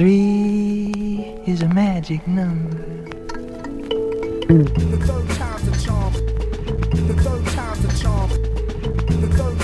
Three is a magic number. The third time's the charm. The third time's the charm. The third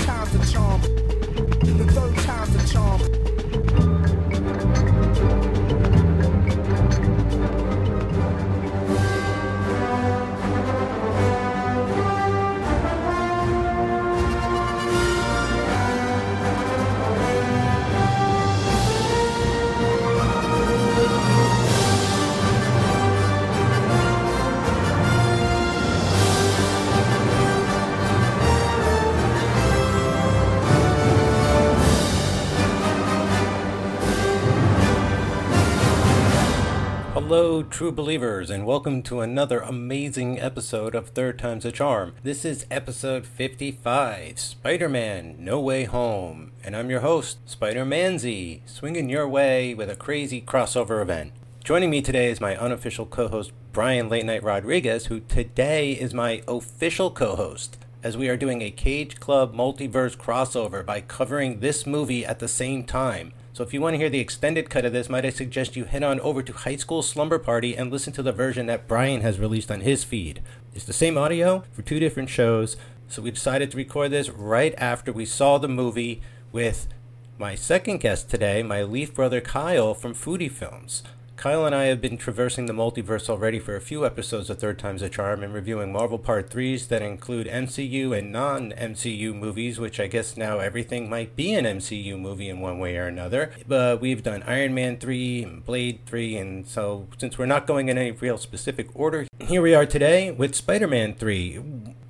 Hello, true believers, and welcome to another amazing episode of Third Time's a Charm. This is episode 55 Spider Man No Way Home. And I'm your host, Spider Manzi, swinging your way with a crazy crossover event. Joining me today is my unofficial co host, Brian Late Night Rodriguez, who today is my official co host. As we are doing a Cage Club multiverse crossover by covering this movie at the same time. So if you want to hear the extended cut of this, might I suggest you head on over to High School Slumber Party and listen to the version that Brian has released on his feed. It's the same audio for two different shows, so we decided to record this right after we saw the movie with my second guest today, my Leaf brother Kyle from Foodie Films. Kyle and I have been traversing the multiverse already for a few episodes of Third Time's a Charm and reviewing Marvel Part 3s that include MCU and non MCU movies, which I guess now everything might be an MCU movie in one way or another. But we've done Iron Man 3 and Blade 3, and so since we're not going in any real specific order, here we are today with Spider Man 3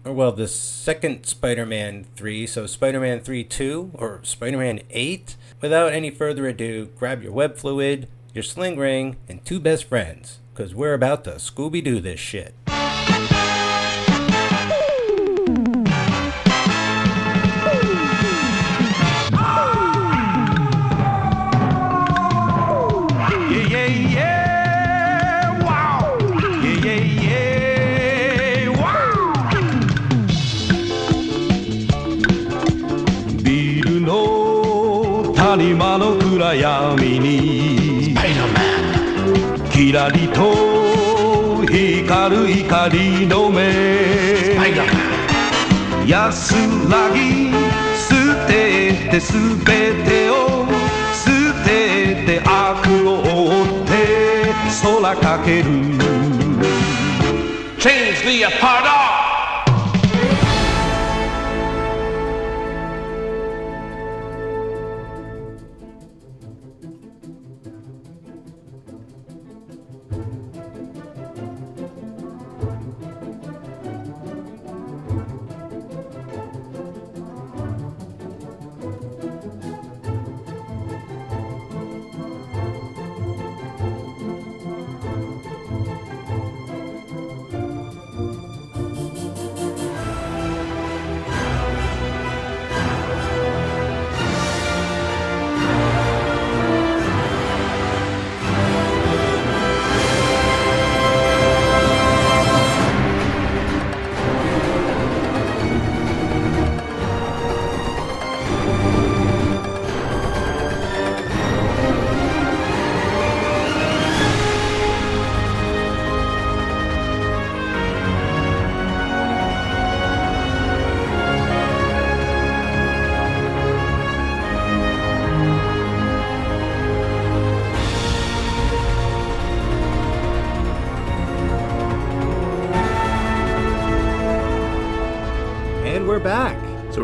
well, the second Spider Man 3, so Spider Man 3 2 or Spider Man 8. Without any further ado, grab your web fluid, your sling ring, and two best friends, because we're about to Scooby Doo this shit. Yeah, キラリと光る光の目。安らぎ捨ててすべてを捨てて悪を追って空かける。Change the apart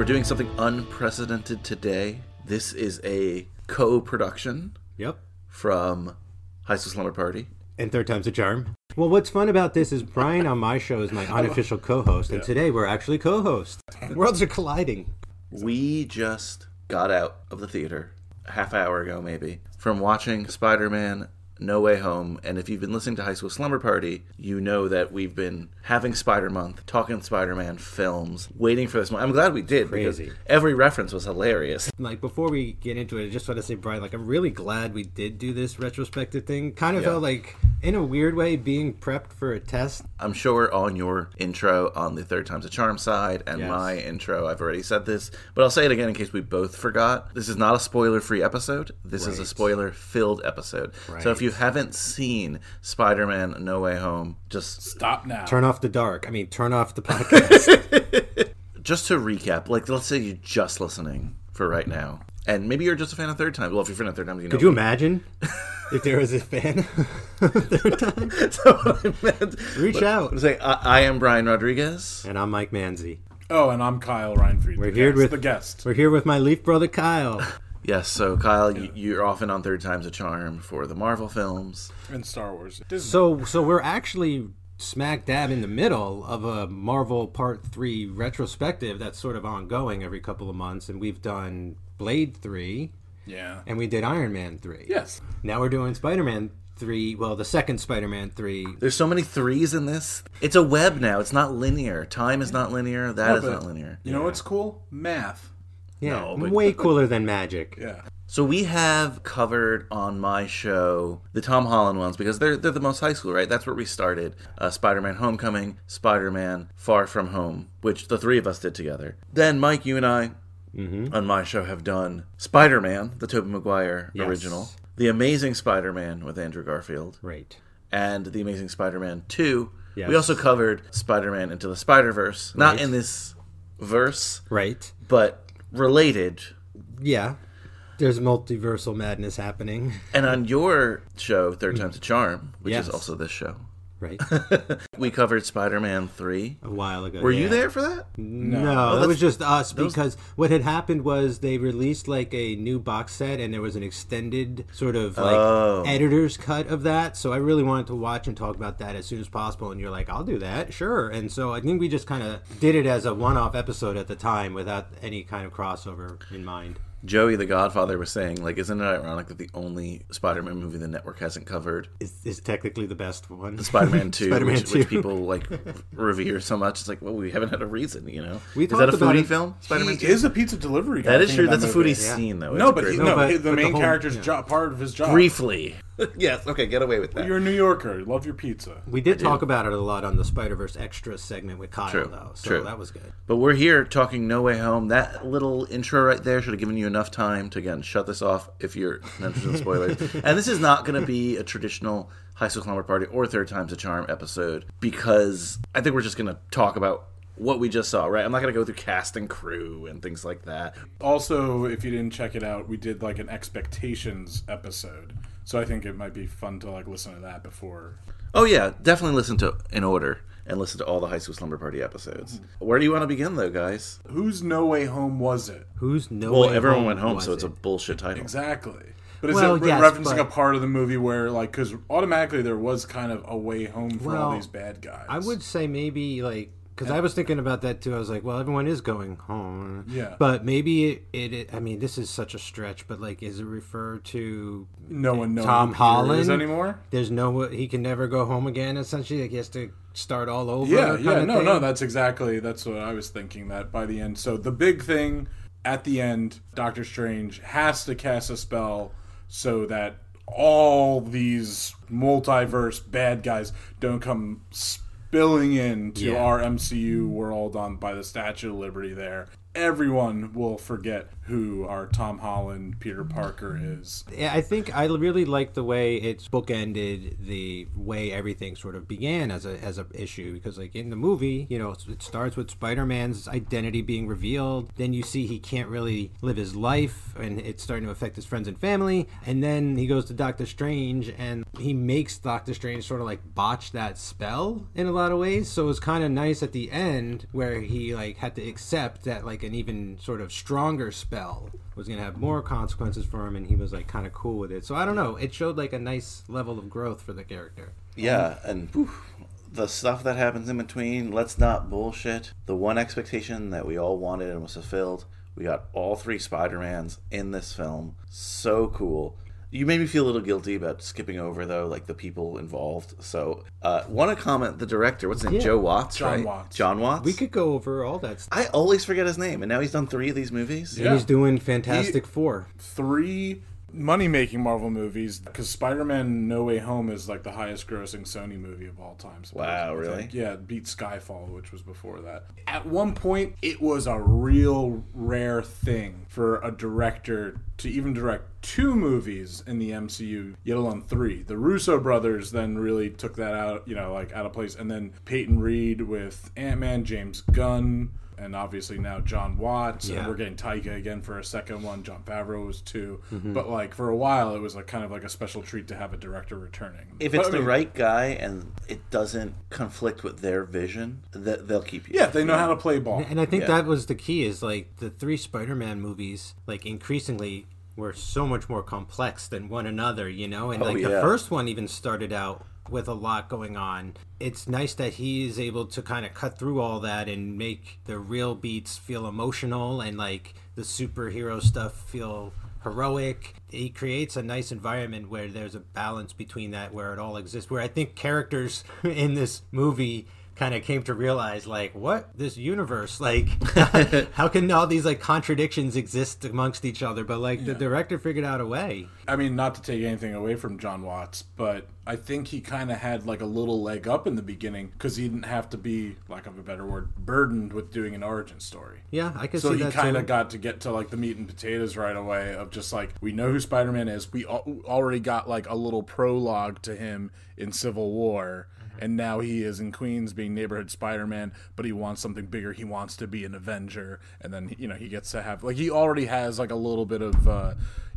we're doing something unprecedented today. This is a co-production Yep. from High School Slumber Party. And third time's a charm. Well, what's fun about this is Brian on my show is my unofficial co-host, and today we're actually co-hosts. Worlds are colliding. We just got out of the theater a half hour ago, maybe, from watching Spider-Man No Way Home. And if you've been listening to High School Slumber Party, you know that we've been having Spider Month, talking Spider-Man films, waiting for this month. I'm glad we did Crazy. because every reference was hilarious. Like before we get into it, I just want to say, Brian, like I'm really glad we did do this retrospective thing. Kind of Yeah. felt like in a weird way, being prepped for a test. I'm sure on your intro on the Third Time's a Charm side and Yes. my intro, I've already said this, but I'll say it again in case we both forgot. This is not a spoiler free episode. This is a spoiler filled episode. So if you haven't seen Spider Man No Way Home, just Stop now. Turn off the dark. I mean, turn off the podcast. just to recap, like let's say you're just listening for right now. And maybe you're just a fan of Third Time. Well, if you're a fan of Third Time, you know. Could you imagine if there was a fan of third time? That's what I meant. Reach out. I'm saying, I, I am Brian Rodriguez. And I'm Mike Manzi. oh, and I'm Kyle Reinfried. We're the here guest, with the guest. We're here with my Leaf brother Kyle. Yes, so Kyle, you, you're often on Third Time's a Charm for the Marvel films. and Star Wars. Disney. So, so we're actually smack dab in the middle of a Marvel Part Three retrospective that's sort of ongoing every couple of months, and we've done Blade Three, yeah. and we did Iron Man Three. Yes. Now we're doing Spider Man Three. Well, the second Spider Man Three. There's so many threes in this. It's a web now. It's not linear. Time is not linear. That No, is not linear. You know what's cool? Math. Yeah, No, but- way cooler than magic. Yeah. So we have covered on my show the Tom Holland ones because they're they're the most high school, right? That's where we started. Uh, Spider-Man: Homecoming, Spider-Man: Far From Home, which the three of us did together. Then Mike, you and I on my show have done Spider-Man, the Tobey Maguire Yes. original, The Amazing Spider-Man with Andrew Garfield, Right. and The Amazing Spider-Man 2. Yes. We also covered Spider-Man Into the Spider-Verse, not in this verse, Right. but related. Yeah. There's multiversal madness happening. And on your show, Third mm. Time's a Charm, which Yes. is also this show, Right. we covered Spider-Man 3. A while ago. Were yeah. you there for that? No, that was just us because what had happened was they released like a new box set and there was an extended sort of like Oh. editor's cut of that. So I really wanted to watch and talk about that as soon as possible. And you're like, I'll do that, sure. And so I think we just kind of did it as a one-off episode at the time without any kind of crossover in mind. Joey the Godfather was saying, like, isn't it ironic that the only Spider-Man movie the network hasn't covered Is is technically the best one. Spider-Man 2, Spider-Man which, which people like revere so much. It's like, well, we haven't had a reason, you know. We is that a foodie it. film? Spider-Man 2. is a pizza delivery guy. that is I true. think, in That's a foodie movie. scene, though. No, It's but great. he, No, no, but- the but the main whole- character's yeah. job, part of his job. briefly. yes. Okay, get away with that. You're a New Yorker. Love your pizza. We did talk about it a lot on the Spider Verse extra segment with Kyle, True, though, so true. that was good. But we're here talking No Way Home. That little intro right there should have given you enough time to again shut this off if you're not interested in spoilers. and this is not going to be a traditional High School Slumber Party or Third Time's a Charm episode because I think we're just going to talk about what we just saw. Right? I'm not going to go through cast and crew and things like that. Also, if you didn't check it out, we did like an expectations episode. So I think it might be fun to like listen to that before. Oh yeah, definitely listen to in order and listen to all the High School Slumber Party episodes. Mm-hmm. Where do you want to begin though, guys? Whose No Way Home was it? Who's no? Well, Way Well, everyone Home went home, was so it's a it? bullshit title. Exactly. But is Well, it re- yes, referencing but- a part of the movie where, like, because automatically there was kind of a way home for all Well, these bad guys? I would say maybe like because I was thinking about that too. I was like, well, everyone is going home. Yeah. But maybe it, it, I mean, this is such a stretch. But like, is it refer to No one knows Tom Holland anymore. There's no. He can never go home again. Essentially, like he has to start all over. Yeah, yeah, no, thing. no, that's exactly that's what I was thinking. That by the end, so the big thing at the end, Doctor Strange has to cast a spell so that all these multiverse bad guys don't come spilling into Yeah. our MCU world on by the Statue of Liberty. There, everyone will forget who our Tom Holland Peter Parker is. I think I really like the way it's bookended the way everything sort of began as a as a issue because like in the movie, you know, it starts with Spider-Man's identity being revealed, then you see he can't really live his life and it's starting to affect his friends and family, and then he goes to Doctor Strange and he makes Doctor Strange sort of like botch that spell in a lot of ways. So it's kind of nice at the end where he like had to accept that like an even sort of stronger spell was going to have more consequences for him and he was like kind of cool with it so i don't know it showed like a nice level of growth for the character Yeah, and the stuff that happens in between, let's not bullshit. The one expectation that we all wanted and was fulfilled, we got all three Spider-Mans in this film. So cool. You made me feel a little guilty about skipping over though, like the people involved. So, uh, want to comment the director? What's his name? Yeah. Joe Watts, Jon right? Watts. Jon Watts. we could go over all that stuff I always forget his name, and now he's done three of these movies. Yeah. he's doing fantastic four Three money making Marvel movies because Spider Man No Way Home is like the highest grossing Sony movie of all time. Wow, really? Yeah, beat Skyfall, which was before that. At one point, it was a real rare thing for a director to even direct two movies in the MCU, yet alone three. The Russo brothers then really took that out, you know, like out of place. And then Peyton Reed with Ant Man, James Gunn, and obviously now Jon Watts, and we're getting Taika again for a second one. Jon Favreau was 2 Mm-hmm. but like for a while, it was like kind of like a special treat to have a director returning. If But, it's I the mean, right guy and it doesn't conflict with their vision, that they'll keep you. yeah, they know how to play ball. And I think Yeah. that was the key is like the three Spider-Man movies like increasingly were so much more complex than one another, you know? And Oh, like the first one even started out with a lot going on. It's nice that he is able to kind of cut through all that and make the real beats feel emotional and like the superhero stuff feel heroic. He creates a nice environment where there's a balance between that where it all exists. Where I think characters in this movie kind of came to realize like what this universe like how can all these like contradictions exist amongst each other but like the director figured out a way I mean, not to take anything away from Jon Watts, but I think he kind of had like a little leg up in the beginning because he didn't have to be, lack of a better word, burdened with doing an origin story. yeah i could So see he kind of got to get to like the meat and potatoes right away of just like we know who Spider-Man is. We al- already got like a little prologue to him in Civil War. And now he is in Queens being neighborhood Spider-Man, but he wants something bigger. He wants to be an Avenger, and then you know he gets to have like he already has like a little bit of uh,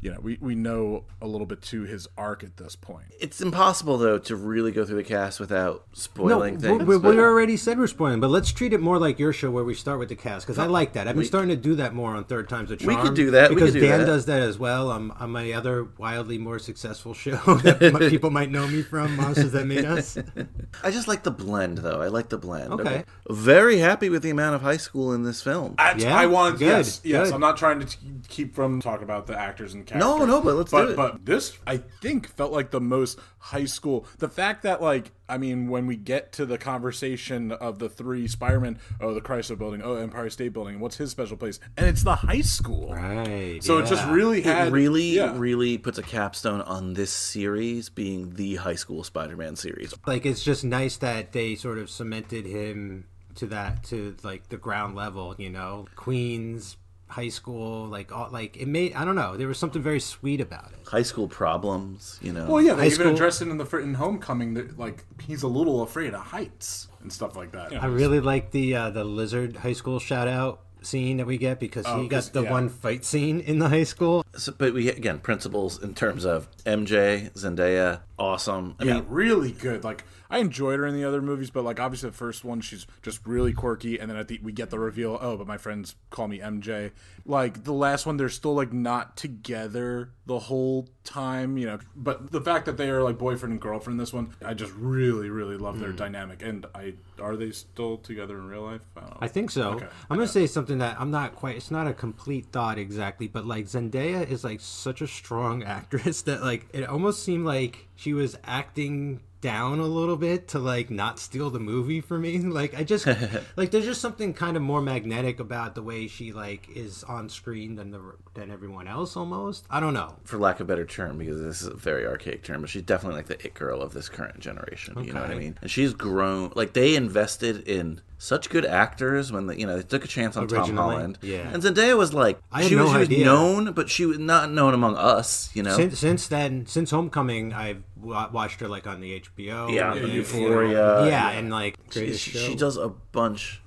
you know we we know a little bit to his arc at this point. It's impossible though to really go through the cast without spoiling no, things. we, we, but- we already said we're spoiling, but let's treat it more like your show where we start with the cast because I like that. I've been starting to do that more on Third Times a Charm. We could do that, we because could do Dan that. does that as well. Um, on my other wildly more successful show that people might know me from, Monsters That Made Us. I just like the blend though. I like the blend. Okay. Very happy with the amount of high school in this film. I, Yeah? I wanted Good, yes, yes. good. I'm not trying to t- keep from talking about the actors and characters. No, no, but let's but, do it. But this, I think, felt like the most high school. The fact that, like, I mean, when we get to the conversation of the three Spider-Man, oh, the Chrysler Building, oh, Empire State Building, what's his special place? And it's the high school. Right. So it just really had it really, yeah. really puts a capstone on this series being the high school Spider-Man series. like it's just nice that they sort of cemented him to that to like the ground level you know queens high school like all like it made i don't know there was something very sweet about it High school problems, you know. Well, yeah, they even school- addressed it in the fir- in Homecoming that like he's a little afraid of heights and stuff like that. i really like the uh the lizard high school shout out scene that we get because he got the yeah. one fight scene in the high school So- but we again principles in terms of MJ, Zendaya, awesome. I yeah, mean, really good. Like I enjoyed her in the other movies, but like obviously the first one, she's just really quirky, and then at the we get the reveal. Oh, but my friends call me MJ. Like the last one, they're still like not together the whole time, you know. But the fact that they are like boyfriend and girlfriend this one, I just really, really love Mm. their dynamic. And I are they still together in real life? I don't know. I think so. Okay. I'm gonna say something that I'm not quite. It's not a complete thought exactly, but like Zendaya is like such a strong actress that like it almost seemed like she was acting down a little bit to like not steal the movie for me. Like I just like there's just something kind of more magnetic about the way she like is on screen than the than everyone else almost. I don't know. for lack of a better term, because this is a very archaic term, but she's definitely like the it girl of this current generation. You know what I mean? And she's grown. Like they invested in such good actors when they, you know they took a chance on Tom Holland. yeah. And Zendaya was like she was, no she was known, but she was not known among us. You know. Since since then, since Homecoming, I've watched her like on the HBO. yeah, and, Euphoria. yeah, and like She, she, she does a bunch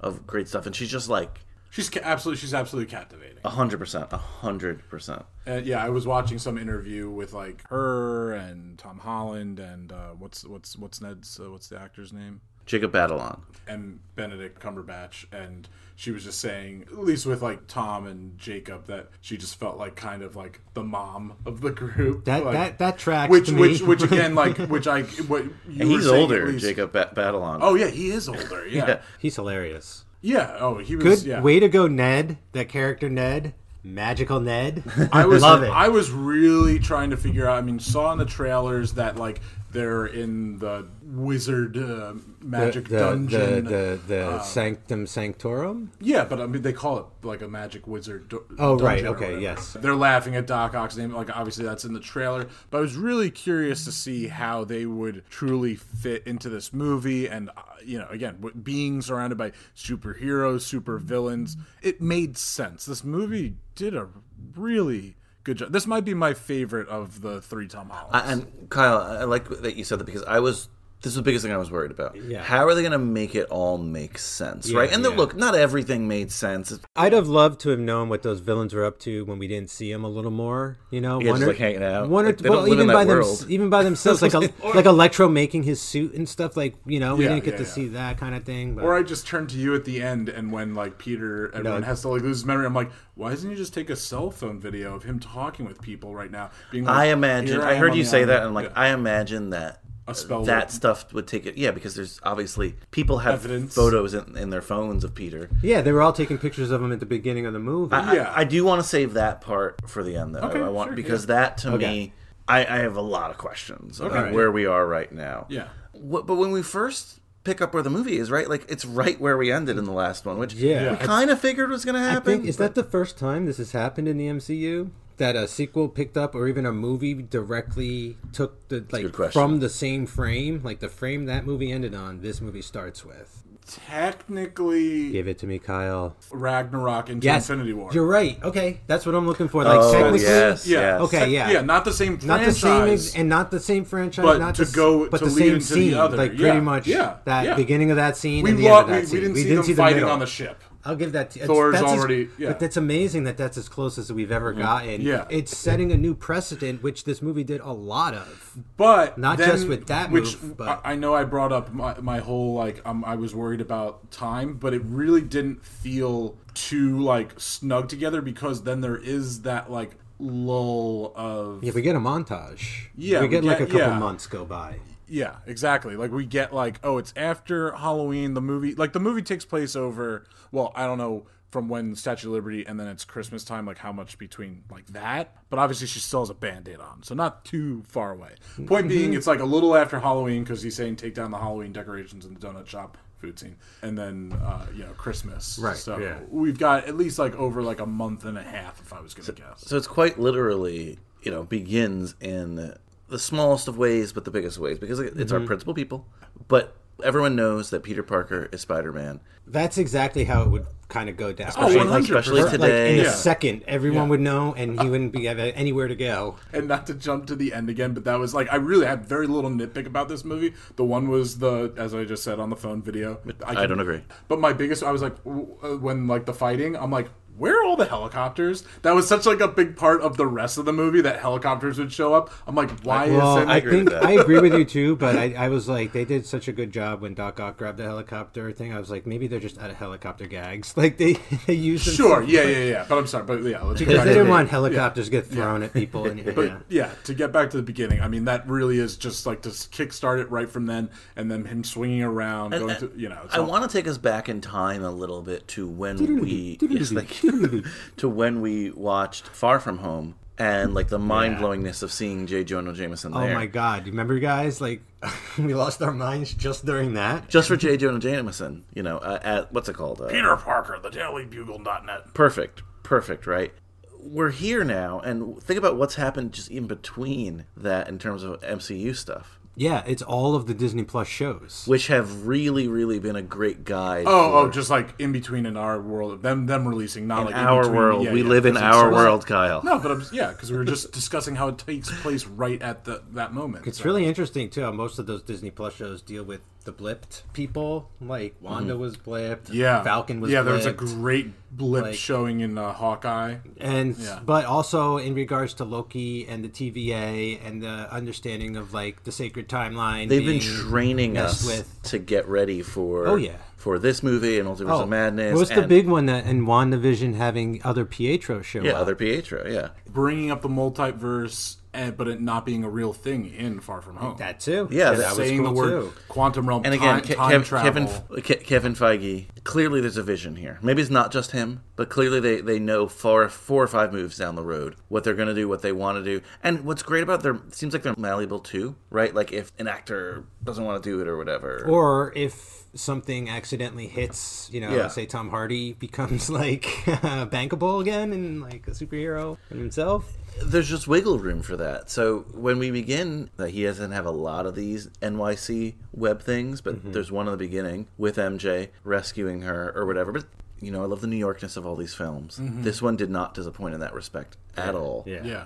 of great stuff, and she's just like she's ca- absolutely she's absolutely captivating. a hundred percent, a hundred percent. Yeah, I was watching some interview with like her and Tom Holland and uh, what's what's what's Ned's uh, what's the actor's name? Jacob Batalon. and Benedict Cumberbatch, and she was just saying, at least with like Tom and Jacob, that she just felt like kind of like the mom of the group. That like, that that tracks which to me. which which again like which I what you And he's saying older, least- Jacob ba- Batalon. Oh yeah, he is older. Yeah, Yeah. yeah. He's hilarious. Yeah. Oh, he was Good yeah. way to go, Ned. That character, Ned. Magical Ned. I was love it. I was really trying to figure out. I mean, saw in the trailers that like they're in the wizard uh, magic the, dungeon. The the, the uh, Sanctum Sanctorum. yeah, but I mean, they call it like a magic wizard. Du- Oh, right, okay, yes. They're laughing at Doc Ock's name. Like obviously that's in the trailer, but I was really curious to see how they would truly fit into this movie. And uh, you know, again, being surrounded by superheroes, super villains, it made sense. This movie did a really good job. This might be my favorite of the three Tom Hollands. I- and Kyle, I like that you said that because I was. This is the biggest thing I was worried about. Yeah. How are they going to make it all make sense, Yeah, right? And the, yeah. look, not everything made sense. I'd have loved to have known what those villains were up to when we didn't see them a little more. You know, Yeah, one just, or, like, hanging out. One or Like, they don't well, live in even that by them, even by themselves, like a, like Electro making his suit and stuff. Like you know, we Yeah, didn't get yeah, to yeah. see that kind of thing. But or I just turned to you at the end, and when like Peter, everyone No. has to like lose his memory. I'm like, why doesn't he just take a cell phone video of him talking with people right now? Being like, I imagine. "Here I heard you say island." that, and like, Yeah. I imagine that A spell that would- stuff would take it. Yeah, because there's obviously people have Evidence. photos in, in their phones of Peter. yeah, they were all taking pictures of him at the beginning of the movie. I, Yeah. I, I do want to save that part for the end, though. Okay, I want sure, because yeah. that to Okay. me, I, I have a lot of questions about Okay. where we are right now. Yeah. Wh- but when we first pick up where the movie is, right? Like it's right where we ended in the last one, which Yeah. we kind of figured was going to I happen. think is that the first time this has happened in the MCU that a sequel picked up or even a movie directly took the like good from the same frame, like the frame that movie ended on. This movie starts with. Technically Give it to me, Kyle. Ragnarok into Yes, Infinity War. You're right. Okay, that's what I'm looking for. Like Oh, technically, yes, Yeah. yes. Okay, yeah. yeah, not the same not franchise. the same ex- and not the same franchise, But not to the, s- go- but to the lead same into the scene, other. like Yeah, pretty much yeah, that yeah. beginning of that scene we, and the lo- end of that we, scene. we didn't see didn't them see fighting middle. on the ship. I'll give that. To, it's- Thor's that's as- already- yeah. But that's amazing that that's as close as we've ever gotten. Yeah. it's setting a new precedent, which this movie did a lot of. But Not then- just with that which move, but- I, know I brought up my, my whole like um, I was worried about time, but it really didn't feel too like snug together because then there is that like lull of Yeah, we get a montage. Yeah, we we get like a couple yeah. months go by. Yeah, exactly. Like we get like, oh, it's after Halloween. The movie, like the movie takes place over. Well, I don't know from when Statue of Liberty and then it's Christmas time. Like how much between like that? But obviously she still has a band-aid on, so not too far away. Point being, it's like a little after Halloween because he's saying take down the Halloween decorations in the donut shop food scene, and then uh, you know Christmas. Right, So yeah. we've got at least like over like a month and a half, if I was going to guess. So it's quite literally, you know, begins in the smallest of ways, but the biggest ways, because it's Mm-hmm. our principal people. But everyone knows that Peter Parker is Spider Man. That's exactly how it would kind of go down. Oh, like, 100%. especially like today. in a Yeah. second, everyone Yeah. would know, and he wouldn't be have anywhere to go. and not to jump to the end again, but that was like I really had very little nitpick about this movie. The one was the, as I just said on the phone video. I don't agree. But my biggest, I was like, uh, when like the fighting, I'm like, where are all the helicopters? That was such like a big part of the rest of the movie that helicopters would show up. I'm like, why Well, isn't I agree with think that. I agree with you too, but I, I was like, they did such a good job when Doc Ock grabbed the helicopter thing. I was like, maybe they're just out of helicopter gags. Like they they used them Sure, yeah, yeah, yeah. But I'm sorry, but yeah, let's get because they to didn't want helicopters get thrown at people. And, But yeah. yeah, to get back to the beginning, I mean that really is just like to kickstart it right from then, and then him swinging around, going and- to you know. I all- want to take us back in time a little bit to when we yes, thank you. to when we watched Far From Home and like the mind blowingness of seeing J. Jonah Jameson there. Oh my god! You remember, guys? Like we lost our minds just during that. Just for J. Jonah Jameson, you know, uh, at what's it called? Uh, Peter Parker, the Daily DailyBugle.net. Perfect, perfect, right? We're here now, and think about what's happened just in between that in terms of MCU stuff, Yeah, it's all of the Disney Plus shows. which have really, really been a great guide. Oh, oh for- oh, just like in between in our world, them them releasing, not in like our in between. world. Yeah, we yeah, live in our so- world, Kyle. No, but I'm, yeah, because we were just discussing how it takes place right at the that moment. It's So- really interesting too. How most of those Disney Plus shows deal with the blipped people. Like Wanda was blipped. Mm-hmm. yeah, Falcon was. yeah. There was a great blip Like- showing in uh, Hawkeye. and Yeah. but also in regards to Loki and the TVA and the understanding of like the sacred timeline. They've been training us with. to get ready for Oh, yeah. for this movie and Multiverse of Madness. What was the big one that in WandaVision having other Pietro show yeah, up? other Pietro, yeah. bringing up the multiverse, and, but it not being a real thing in Far From Home. that too. Yeah, that that- was saying cool the word too. quantum realm, And again, time, Ke- time travel. Kevin Ke- Kevin Feige. Clearly, there's a vision here. Maybe it's not just him, but but clearly they, they know four four or five moves down the road what they're gonna do, what they want to do, and what's great about their seems like they're malleable too, right? Like if an actor doesn't want to do it or whatever, Or if something accidentally hits, you know, Yeah. say Tom Hardy becomes like bankable again and like a superhero in himself. There's just wiggle room for that. So when we begin, that he doesn't have a lot of these NYC web things, but Mm-hmm. there's one in the beginning with MJ rescuing her or whatever. But you know, I love the New Yorkness of all these films. This one did not disappoint in that respect at all. Yeah. Yeah.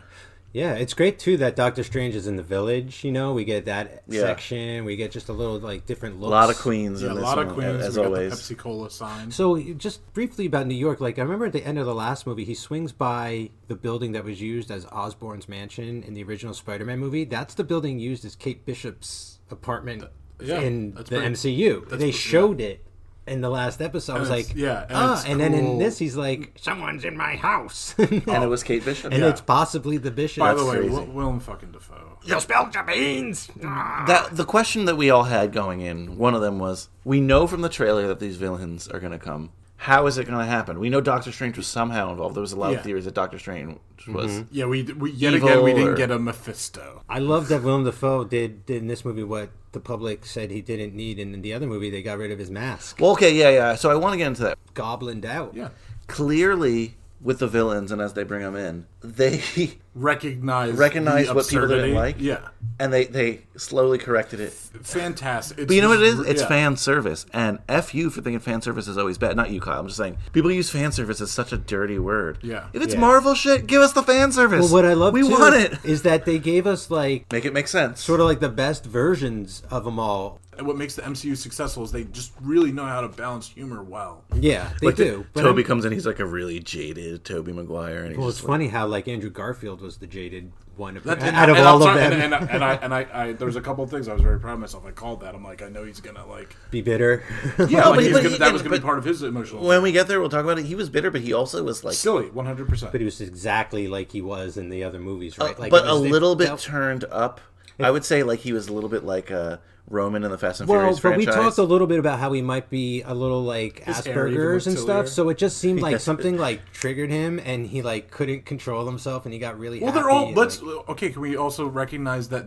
Yeah, it's great too that Doctor Strange is in the village. You know, we get that Yeah. section. We get just a little like different looks. A lot of queens Yeah, in a this lot of queens. as we got always. the Pepsi Cola sign. So just briefly about New York, like I remember at the end of the last movie, he swings by the building that was used as Osborn's mansion in the original Spider-Man movie. That's the building used as Kate Bishop's apartment yeah, in the pretty- MCU. They pretty- showed it in the last episode. I was like, yeah, and ah, it's and then in this, he's like, someone's in my house, and it was Kate Bishop. and Yeah. it's possibly the bishop. By the way, crazy. Will- Willem fucking Dafoe. you spelled your beans. that the question that we all had going in, one of them was, we know from the trailer that these villains are going to come. How is it going to happen? We know Doctor Strange was somehow involved. There was a lot Yeah. of theories that Doctor Strange was. Mm-hmm. Yeah, we, we yet Evil again we didn't or- get a Mephisto. I love that Willem Dafoe did, did in this movie what the public said he didn't need, and in the other movie they got rid of his mask, Well, okay, yeah, yeah. So I want to get into that. goblined out. Yeah, Clearly, with the villains and as they bring them in, they recognize recognize the what people didn't like. Yeah, and they they slowly corrected it. fantastic. It's But you know what it is? It's yeah. fan service, and f you for thinking fan service is always bad. Not you, Kyle. I'm just saying people use fan service as such a dirty word. Yeah. If it's Yeah. Marvel shit, give us the fan service. Well, what I love we too want it. is that they gave us like Make it make sense. sort of like the best versions of them all. And what makes the MCU successful is they just really know how to balance humor well. Yeah, they like do. But Tobey I'm- comes in, he's like a really jaded Tobey Maguire, and he's well, it's just like, funny how like Andrew Garfield was the jaded one of, That- out of and all I'm of them. And, and, and I and I, I there was a couple of things I was very proud of myself. I called that. I'm like, I know he's gonna like. Be bitter. Yeah, No, like but- he's but gonna, he- that was gonna but- be part of his emotional. when we get there, we'll talk about it. He was bitter, but he also was like, silly, 100. percent but he was exactly like he was in the other movies, right? Like Uh, but it a was- they little bit felt- turned up. I would say like he was a little bit like uh, Roman in the Fast and Well, Furious but we talked a little bit about how he might be a little like His Asperger's and stuff. So it just seemed like something like triggered him, and he like couldn't control himself, and he got really. Well, they're all. Let's like- okay. Can we also recognize that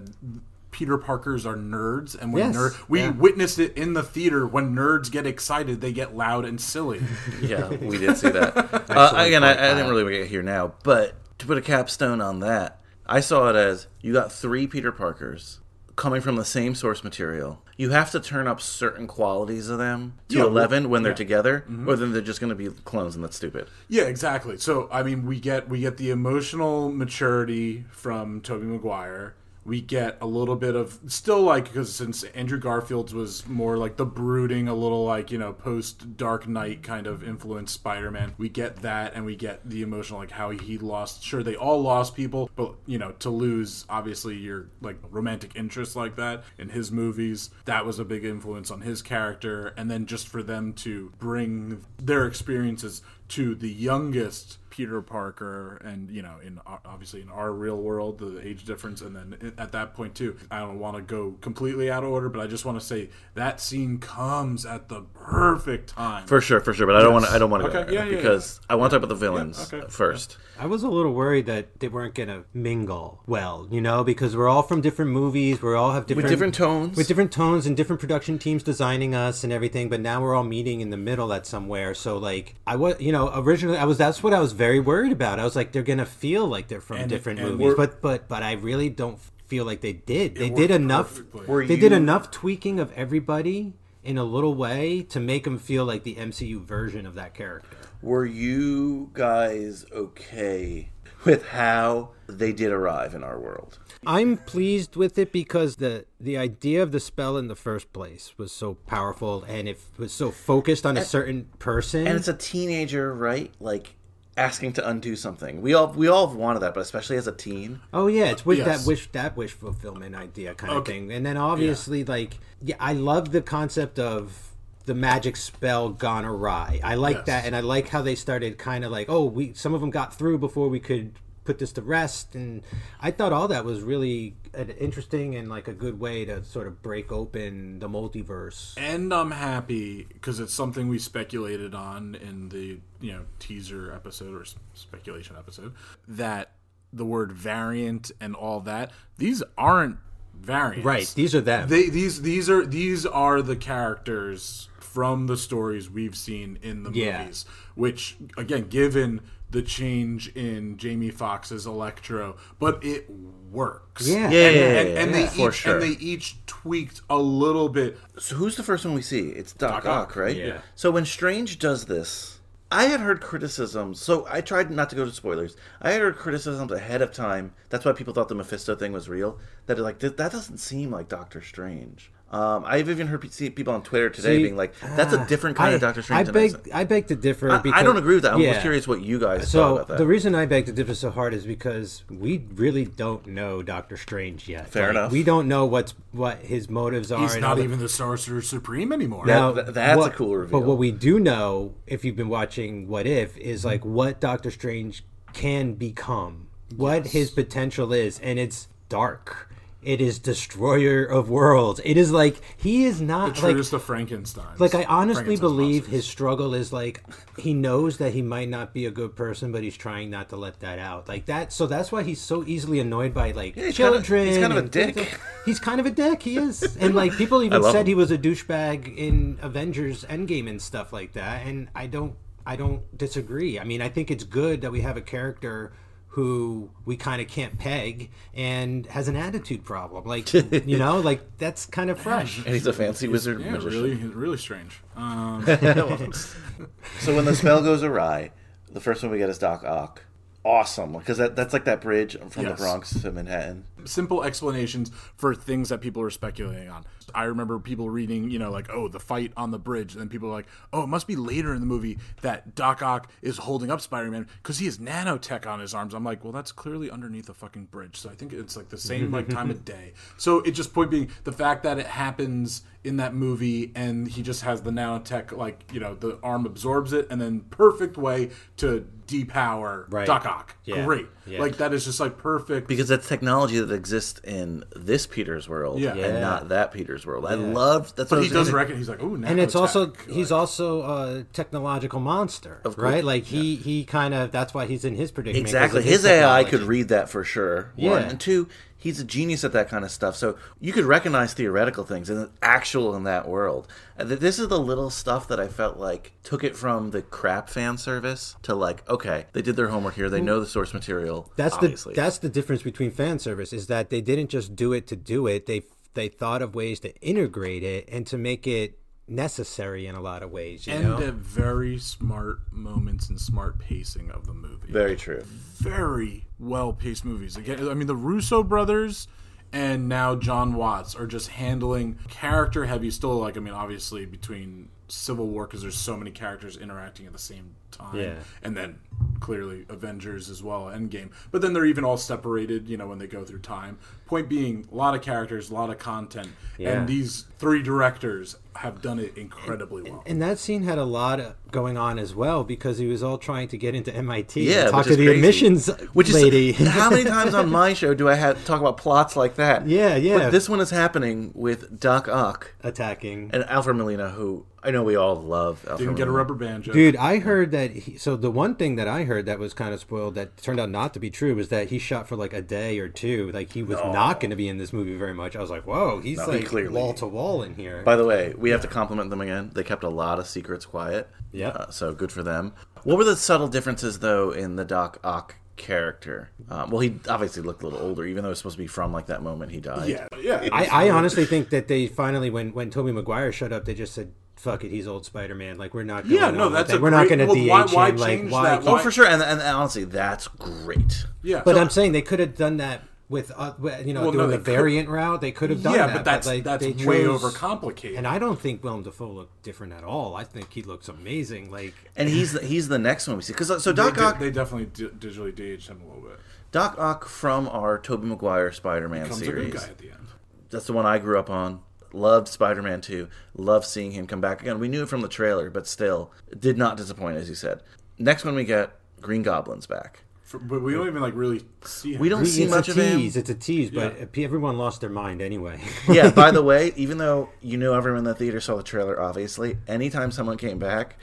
Peter Parkers are nerds, and when Yes, nerd, we yeah. witnessed it in the theater. When nerds get excited, they get loud and silly. Yeah, we did see that. uh, again, I, I didn't Kyle. really get here now, but to put a capstone on that, I saw it as you got three Peter Parkers coming from the same source material. You have to turn up certain qualities of them to Yeah, 11 when they're yeah. together, mm-hmm. or then they're just going to be clones, and that's stupid. Yeah, exactly. So I mean, we get we get the emotional maturity from Tobey Maguire. We get a little bit of still like because since Andrew Garfield's was more like the brooding, a little like you know post Dark Knight kind of influenced Spider Man. We get that, and we get the emotional like how he lost. Sure, they all lost people, but you know to lose obviously your like romantic interest like that in his movies. That was a big influence on his character, and then just for them to bring their experiences to the youngest Peter Parker, and you know, in obviously in our real world, the age difference, and then at that point too, I don't want to go completely out of order, but I just want to say that scene comes at the perfect time. For sure, for sure. But I don't Yes. want to. I don't want to Okay, go yeah, yeah, because I want to talk about the villains okay. first. I was a little worried that they weren't gonna mingle well, you know, because we're all from different movies. We all have different with different tones. with different tones, and different production teams designing us and everything. But now we're all meeting in the middle at somewhere. So like, I was, you know, originally I was. That's what I was very worried about. I was like, they're gonna feel like they're from And- different and movies, we're- but but but I really don't feel like they did. They did enough. perfectly. Were They did enough tweaking of everybody in a little way to make them feel like the MCU version of that character. Were you guys okay with how they did arrive in our world? I'm pleased with it because the the idea of the spell in the first place was so powerful and it was so focused on a certain person. And it's a teenager, right? Like asking to undo something. We all we all have wanted that, but especially as a teen. oh yeah, it's with Yes. that wish that wish fulfillment idea kind of thing. And then obviously like yeah, I love the concept of the magic spell gone awry. I like Yes. that and I like how they started kind of like, oh, we some of them got through before we could put this to rest and I thought all that was really an interesting and like a good way to sort of break open the multiverse. And I'm happy because it's something we speculated on in the you know teaser episode or speculation episode that the word variant and all that these aren't variants. Right, these are them. They these these are these are the characters from the stories we've seen in the Yeah. movies. Which again, given the change in Jamie Foxx's Electro, but it works. Yeah. Yeah, and, yeah, and, yeah, and yeah, they for each sure. and they each tweaked a little bit. So who's the first one we see? It's Doc, Doc Ock, Ock, right? yeah. So when Strange does this, I had heard criticisms. So I tried not to go to spoilers. I had heard criticisms ahead of time. That's why people thought the Mephisto thing was real. That like that that doesn't seem like Doctor Strange. Um, I've even heard see people on Twitter today See, being like, "That's a different kind I, of Doctor Strange." I beg. I beg to differ. I, because, I don't agree with that. I'm Yeah. curious what you guys thought So about that. the reason I beg to differ so hard is because we really don't know Doctor Strange yet. Fair Like, enough. We don't know what's what his motives are. He's not all that. even the Sorcerer Supreme anymore. That- that- that's what- a cool reveal. But what we do know, if you've been watching What If, is like what Doctor Strange can become, what his potential is, and it's dark. It is destroyer of worlds. It is like he is the not like truest of Frankenstein. like I honestly believe his struggle is like he knows that he might not be a good person, but he's trying not to let that out. Like that, so that's why he's so easily annoyed by like he's kind of- children. he's kind of a and things dick. like- He's kind of a dick. He is, and like people even said him. he was a douchebag in Avengers Endgame and stuff like that. And I don't, I don't disagree. I mean, I think it's good that we have a character who we kind of can't peg and has an attitude problem. Like you know, like that's kind of fresh. and he's a fancy wizard yeah, magician. really, really strange. Um, So when the spell goes awry, the first one we get is Doc Ock. Awesome, because that, that's like that bridge from the Bronx to Manhattan. Simple explanations for things that people are speculating on. I remember people reading, you know, like, oh, the fight on the bridge. And then people are like, oh, it must be later in the movie that Doc Ock is holding up Spider Man because he has nanotech on his arms. I'm like, well, that's clearly underneath a fucking bridge. So I think it's like the same like time of day. So it just point being the fact that it happens in that movie and he just has the nanotech, like, you know, the arm absorbs it and then perfect way to depower Right. Doc Ock. Yeah. Great. Yeah. Like, that is just like perfect. Because that's technology that exists in this Peter's world Yeah. and not that Peter's world. I love that's but what he I was does reckon he's like, oh, and it's also nanotech. he's also a technological monster, Of course. right? Like he he kind of that's why he's in his predicament. 'cause Exactly. of His AI could read that for sure. One. Yeah. And two, he's a genius at that kind of stuff. So you could recognize theoretical things and actual in that world. Uh, and this is the little stuff that I felt like took it from the crap fan service to like, okay, they did their homework here. They know the source material. That's obviously. the that's the difference between fan service is that they didn't just do it to do it. They they thought of ways to integrate it and to make it necessary in a lot of ways. You and know, at very smart moments and smart pacing of the movie. very true. very well paced movies. Again, I mean the Russo brothers and now Jon Watts are just handling character heavy. Still, like I mean, obviously between Civil War because there's so many characters interacting at the same time, Yeah. and then clearly Avengers as well, Endgame. But then they're even all separated, you know, when they go through time. Point being, a lot of characters, a lot of content, Yeah. and these three directors have done it incredibly well. and that scene had a lot of going on as well because he was all trying to get into MIT. Yeah, and talk to the crazy. admissions Which is lady. how many times on my show do I have talk about plots like that? Yeah, yeah. But this one is happening with Doc Ock attacking. and Alfred Molina, who I know we all love. Alfred Didn't get a rubber band joke. Dude, I heard that. He, so the one thing that I heard that was kind of spoiled that turned out not to be true was that he shot for like a day or two. Like he was not going to be in this movie very much. I was like, whoa, he's No, like clearly- wall to wall in here. By the way, we have to compliment them again. They kept a lot of secrets quiet. Yeah. Uh, so good for them. What were the subtle differences, though, in the Doc Ock character? Um, well, he obviously looked a little older, even though it's supposed to be from like that moment he died. yeah, yeah. I, I honestly think that they finally, when when Tobey Maguire showed up, they just said, "Fuck it, he's old Spider Man. Like we're not. Going Yeah, no, on with that's that. a we're not going to well, DH why- why him. Like change why? that? Oh, Why- for sure. And, and honestly, that's great. yeah. But So- I'm saying they could have done that with, uh, you know, Well, doing they the could- variant route. They could have done yeah, that. but that's like, that's they way chose- overcomplicated. And I don't think Willem Dafoe looked different at all. I think he looks amazing. Like And he's the, he's the next one we see. Because so Doc di- Ock, they definitely di- digitally de-aged him a little bit. Doc Ock from our Tobey Maguire Spider-Man Comes a series. good guy at the end. That's the one I grew up on. Loved Spider Man 2. Loved seeing him come back again. We knew it from the trailer, but still, did not disappoint, as you said. Next one we get Green Goblin's back. For, but we don't even like really see. Him. We don't It's see a much of him. tease. It's a tease, but Yeah. everyone lost their mind anyway. yeah, by the way, even though you know everyone in the theater saw the trailer, obviously, anytime someone came back,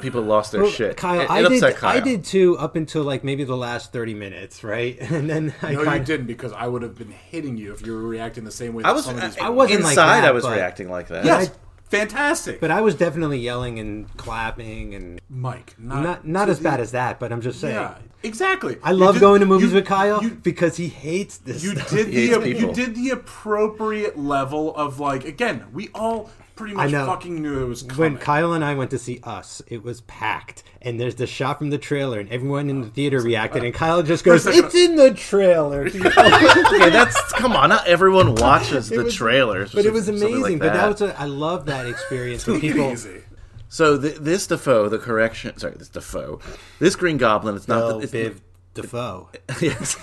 people lost their Well, shit. Kyle, it, it I did. Kyle. I did too, up until like maybe the last thirty minutes, right? And then I No, you didn't because I would have been hitting you if you were reacting the same way. I was. Some of these I, people wasn't like inside. that, I was but- reacting like that. Yes, I- fantastic. But I was definitely yelling and clapping and Mike, not not not to as the- bad as that, but I'm just saying. Yeah, exactly. I You love did- going to movies you- with Kyle You, because he hates this. you stuff. did He the hates you did the appropriate level of like again. We all pretty much know. fucking knew it was coming. when Kyle and I went to see Us, it was packed, and there's the shot from the trailer, and everyone in the theater reacted, and Kyle just goes, "It's in the trailer." okay, that's come on. Not everyone watches the was- trailers, but it was something like amazing. but that was a, I love that experience when Take it people. easy. so. Th- this Defoe, the correction. Sorry, this Defoe. This Green Goblin. It's not. Oh, the, it's, Biv DeVoe. yes.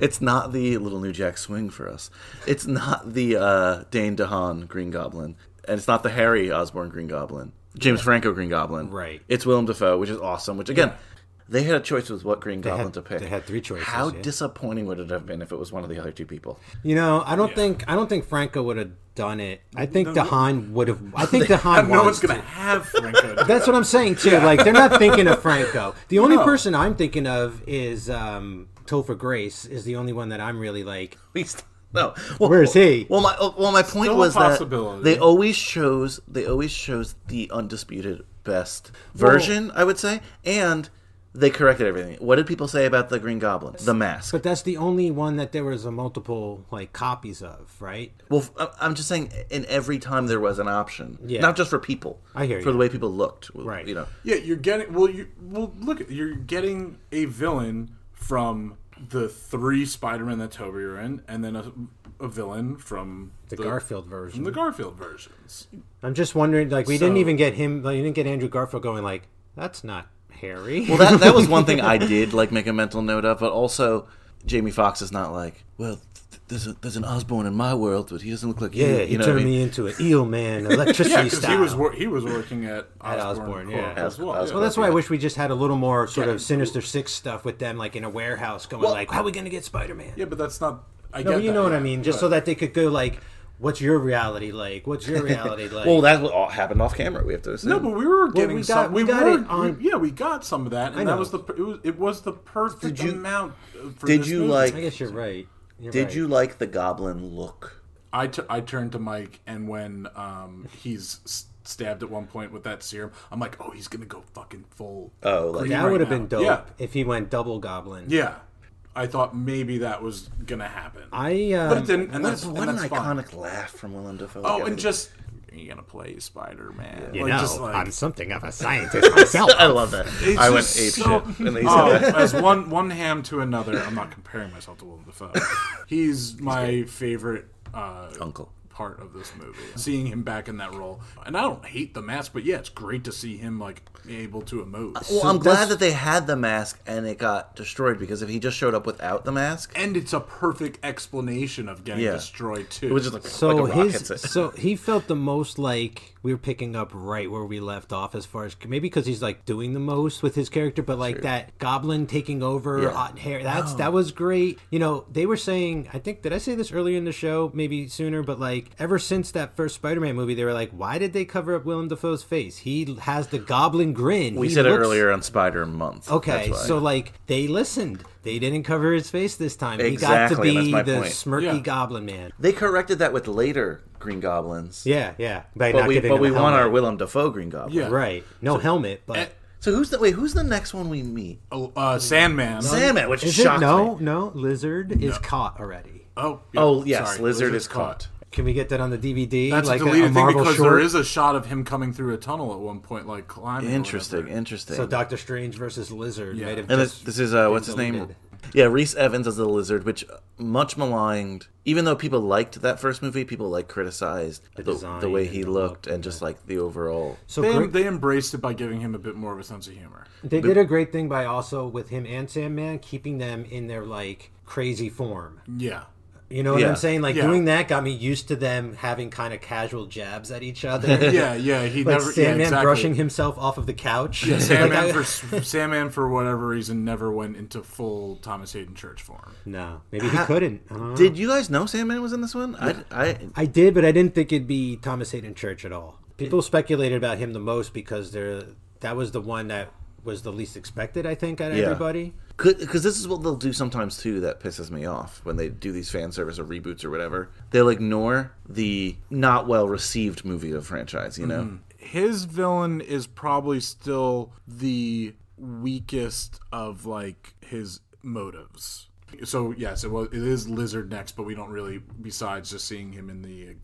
It's not the little New Jack Swing for us. It's not the uh, Dane DeHaan Green Goblin, and it's not the Harry Osborn Green Goblin, James Franco Green Goblin. Right. It's Willem Dafoe, which is awesome. Which again, they had a choice with what Green Goblin had- to pick. they had three choices, How yeah. disappointing would it have been if it was one of the other two people? You know, I don't think I don't think Franco would have done it. I think DeHaan would have. I think DeHaan. no one's gonna to. have Franco. That's what I'm saying too. Like they're not thinking of Franco. The only No. person I'm thinking of is um, Topher Grace. Is the only one that I'm really like. Least- No. Well, Where's he? Well, my oh, well, my point Still was that they always chose they always chose the undisputed best version. I would say, and they corrected everything. What did people say about the Green Goblin? The mask. But that's the only one that there was a multiple like copies of, right? well, I- I'm just saying. In every time there was an option, Yeah. not just for people. I hear you. for you. the way people looked. Right. You know. Yeah, you're getting well. You well look. You're getting a villain from the three Spider-Man that Tobey were in, and then a, a villain from The, Garfield version. from the Garfield versions. I'm just wondering, like, we didn't even get him. Like, you didn't get Andrew Garfield going like, "That's not Harry." Well, that that was one thing I did like make a mental note of, but also Jamie Foxx is not like well. Th- There's a, there's an Osborn in my world, but he doesn't look like yeah, you he know what I turned mean? me into an eel man, electricity Yeah, because style. he was wor- he was working at At Osborn, Osborn, yeah. as well. Os- yeah. Well, that's why I wish we just had a little more sort Yeah. of Sinister Six stuff with them, like in a warehouse, going Well- like, "How are we gonna get Spider Man?" Yeah, but that's not. I no, get but you that, know what yeah. I mean. Just so that they could go like, "What's your reality like? What's your reality like?" Well, that all happened off camera. We have to assume. No, but we were getting we got- some. we We, got were, it on- we- yeah, we got some of that, I and that was the. It was. It was the perfect Did you- amount. uh, For did this you movie. like- I guess you're right. You're Did right. you like the Goblin look? I, t- I turned to Mike, and when um, he's s- stabbed at one point with that serum, I'm like, oh, he's gonna go fucking full. Oh, like That right would have been dope Yeah, if he went double Goblin. yeah. I thought maybe that was gonna happen, I um, but it didn't, and what, that's, what and an that's fine. iconic laugh from Willem Dafoe. Oh, and just you're gonna play Spider Man. you like, know, just like, I'm something of a scientist myself. I love that. It's I went ape so- shit Oh, as one one ham to another. I'm not comparing myself to Willem Dafoe. He's my favorite uh, Uncle. Part of this movie. Seeing him back in that role, and I don't hate the mask, but yeah, it's great to see him like able to emote. Well, I'm glad that they had the mask and it got destroyed because if he just showed up without the mask, and it's a perfect explanation of getting Yeah. destroyed too. it was just like, So like a rock his, hits it. so he felt the most like we were picking up right where we left off as far as maybe because he's like doing the most with his character, but like that goblin taking over Yeah. hot hair. That's oh. that was great. You know, they were saying. I think did I say this earlier in the show? Maybe sooner, but like ever since that first Spider-Man movie, they were like, why did they cover up Willem Dafoe's face? He has the goblin grin. we He said it earlier on Spider Month. Okay, so like they listened. They didn't cover his face this time. He got to Exactly, be that's the my point. smirky Yeah. goblin man. they corrected that with later Green Goblins. Yeah, yeah. By but not we giving but we a want our helmet. Willem Dafoe Green Goblin. Yeah. Right. No helmet, but Eh, So who's the wait? Who's the next one we meet? Oh, uh, Sandman. Sandman, which is it no, me. no, lizard is caught already. Oh, yeah, Oh yes, sorry, Lizard Lizard's is caught. Can we get that on the DVD? That's like a a, deleted a thing because short? there is a shot of him coming through a tunnel at one point, like climbing. Interesting, interesting. So Doctor Strange versus Lizard Yeah. might have and just this, this is uh, been what's his name? Yeah, Rhys Ifans as the lizard, which much maligned. Even though people liked that first movie, people like criticized the, the, design way he the looked and just like the overall. So They, great- they embraced it by giving him a bit more of a sense of humor. they did a great thing by also with him and Sandman keeping them in their like crazy form. Yeah. You know what Yeah. I'm saying? Like Yeah. doing that got me used to them having kind of casual jabs at each other. Yeah, yeah, he like never. yeah, Sandman exactly. brushing himself off of the couch. Yeah, Like, Sandman I- for Sandman for whatever reason never went into full Thomas Haden Church form. no, maybe he couldn't. I don't. Did you guys know Sandman was in this one? I, I I did, but I didn't think it'd be Thomas Haden Church at all. People speculated about him the most because they're that was the one that was the least expected. I think out of Yeah. everybody. Because this is what they'll do sometimes too that pisses me off when they do these fan service or reboots or whatever. They'll ignore the not well received movie of franchise. You know, mm-hmm. His villain is probably still the weakest of like his motives. So yes, it was. It is Lizard next, but we don't really. Besides just seeing him in the.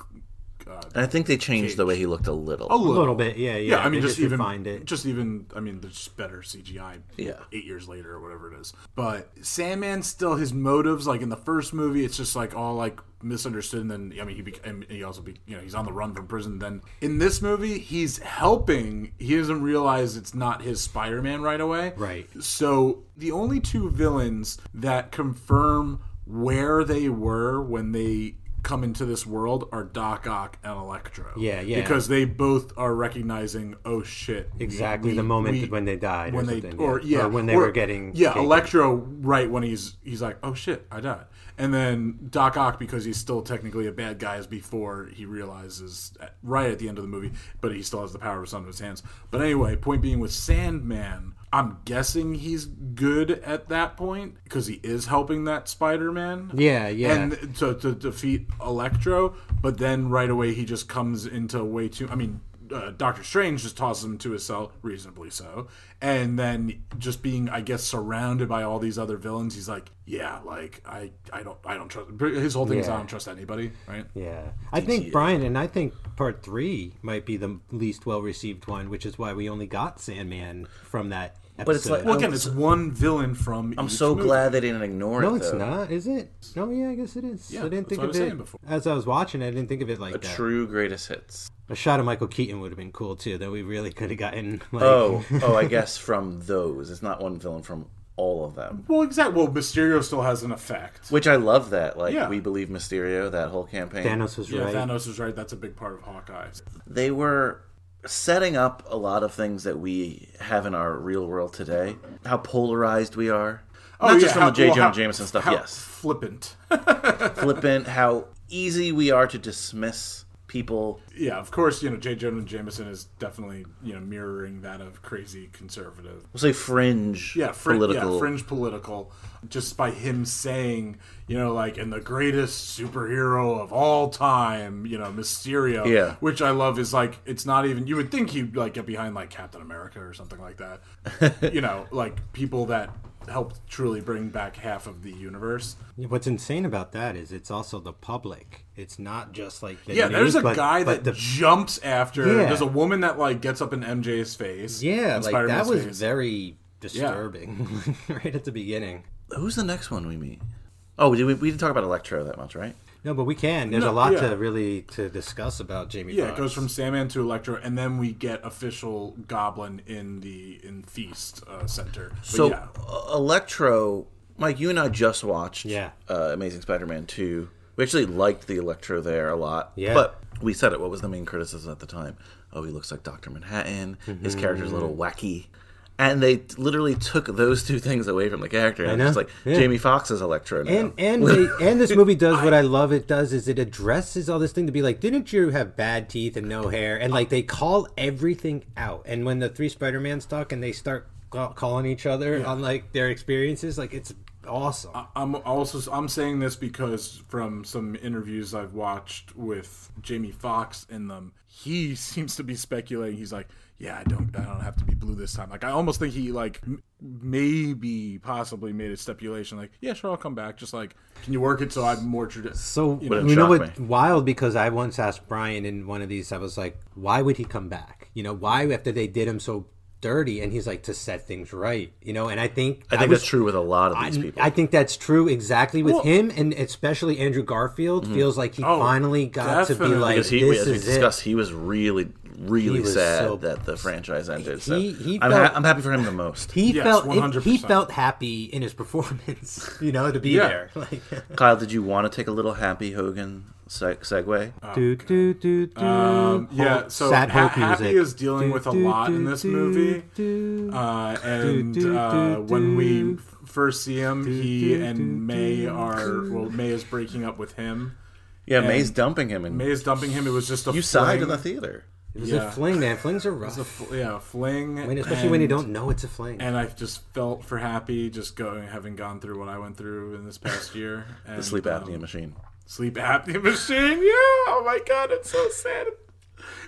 Uh, I think they changed the way he looked a little. a little, little bit, yeah, yeah. I mean, just, just even refined it. Just even, I mean, there's better CGI. Yeah. eight years later or whatever it is. But Sandman still his motives, like in the first movie, it's just like all like misunderstood. And then I mean, he became he also be you know he's on the run from prison. Then in this movie, he's helping. He doesn't realize it's not his Spider-Man right away. Right. So the only two villains that confirm where they were when they come into this world are Doc Ock and Electro. Yeah, yeah. Because they both are recognizing, oh shit, Exactly we- the moment we- when they died, or when they or yeah. yeah, Or when they or- were getting yeah, taken. Electro right when he's he's like, oh shit, I died, and then Doc Ock because he's still technically a bad guy as before he realizes right at the end of the movie, but he still has the power of his son in his hands. But anyway, point being with Sandman. I'm guessing he's good at that point because he is helping that Spider-Man. Yeah, yeah. And to, to defeat Electro, but then right away he just comes into way too. I mean, uh, Doctor Strange just tosses him to his cell, reasonably so, and then just being, I guess, surrounded by all these other villains, he's like, yeah, like I, I don't, I don't trust. His whole thing is I don't trust anybody, right? Yeah, I think Brian and I think part three might be the least well received one, which is why we only got Sandman from that. Episode. But it's like- Well, again, it's one villain from. I'm each so movie. glad they didn't ignore no, it. No, it's not, is it? No, yeah, I guess it is. Yeah, I didn't think what I of it before. as I was watching. I didn't think of it like A that. true greatest hits. A shot of Michael Keaton would have been cool too. That we really could have gotten. Like, Oh, oh, I guess from those. It's not one villain from all of them. Well, exactly. Well, Mysterio still has an effect. Which I love that. Like Yeah. we believe Mysterio, that whole campaign. Thanos was Yeah, right. Thanos is right. That's a big part of Hawkeye. They were setting up a lot of things that we have in our real world today. How polarized we are. Oh, Not just from Oh, how- the J. well, Jonah how- Jameson stuff, how yes. Flippant. Flippant, how easy we are to dismiss people. yeah, of course, you know, J. Jonah Jameson is definitely, you know, mirroring that of crazy conservative. We'll say fringe Yeah, frin- political. yeah, fringe political. Just by him saying, you know, like, and the greatest superhero of all time, you know, Mysterio. Yeah. Which I love is like, it's not even, you would think he'd, like, get behind, like, Captain America or something like that. you know, like, people that helped truly bring back half of the universe. What's insane about that is it's also the public. It's not just like the Yeah, there's a but- guy but that the jumps after. Yeah. There's a woman that like gets up in MJ's face. yeah, like that Spider-Man's was face. very disturbing right at the beginning. Who's the next one we meet? Oh, we, we didn't talk about Electro that much, right? No, but we can. There's No, a lot yeah. to really to discuss about Jamie. Yeah, Foxx. it goes from Sandman to Electro, and then we get official Goblin in the in Feast uh, Center. But So, yeah, uh, Electro, Mike, you and I just watched Yeah. uh, Amazing Spider-Man 2. We actually liked the Electro there a lot. Yeah. But we said it. What was the main criticism at the time? Oh, he looks like Dr. Manhattan. His character's a Mm-hmm. little wacky. And they literally took those two things away from the character. And know. it's like Yeah. Jamie Foxx is Electro now. and and they, and this movie does what I love. It does is it addresses all this thing to be like, didn't you have bad teeth and no hair? And like they call everything out. And when the three Spider Mans talk and they start calling each other on like their experiences, like it's awesome. I'm also I'm saying this because from some interviews I've watched with Jamie Foxx in them, he seems to be speculating. He's like, "Yeah, I don't, I don't have to be blue this time." Like, I almost think he like m- maybe possibly made a stipulation, like, "Yeah, sure, I'll come back." Just like, can you work it so I'm more traditional? So Wouldn't you know what? me. Wild because I once asked Brian in one of these. I was like, "Why would he come back? You know, why after they did him so dirty?" And he's like, "To set things right." You know, and I think I think was- that's true with a lot of I, these people. I think that's true exactly with him, and especially Andrew Garfield mm-hmm. feels like he Oh, finally got to be like, because he, "This as we is discussed, it." he was really really was sad so- that the franchise ended. So He- he I'm, felt- ha- I'm happy for him the most. He Yes, felt it- 100%. he felt happy in his performance, you know, to be Yeah. there. Like, Kyle, did you want to take a little happy Hogan seg- segue? do, do, do, do. Um, yeah, so Sad ha- Happy music. is dealing Do, with a do, lot in this do, movie. do. Uh, and Do, do, uh, do, when we first see him, Do, he do, and do, May are well. May is breaking up with him. Yeah, And May's dumping him, and May is dumping him. It was just a you sighed in the theater. It was yeah. a fling, man. Flings are It was rough. a fl- yeah, a fling. I mean, especially when you don't know it's a fling. And I just felt for Happy, just going, having gone through what I went through in this past year. And, The sleep apnea um, machine. Sleep apnea machine. Yeah. Oh my god, it's so sad.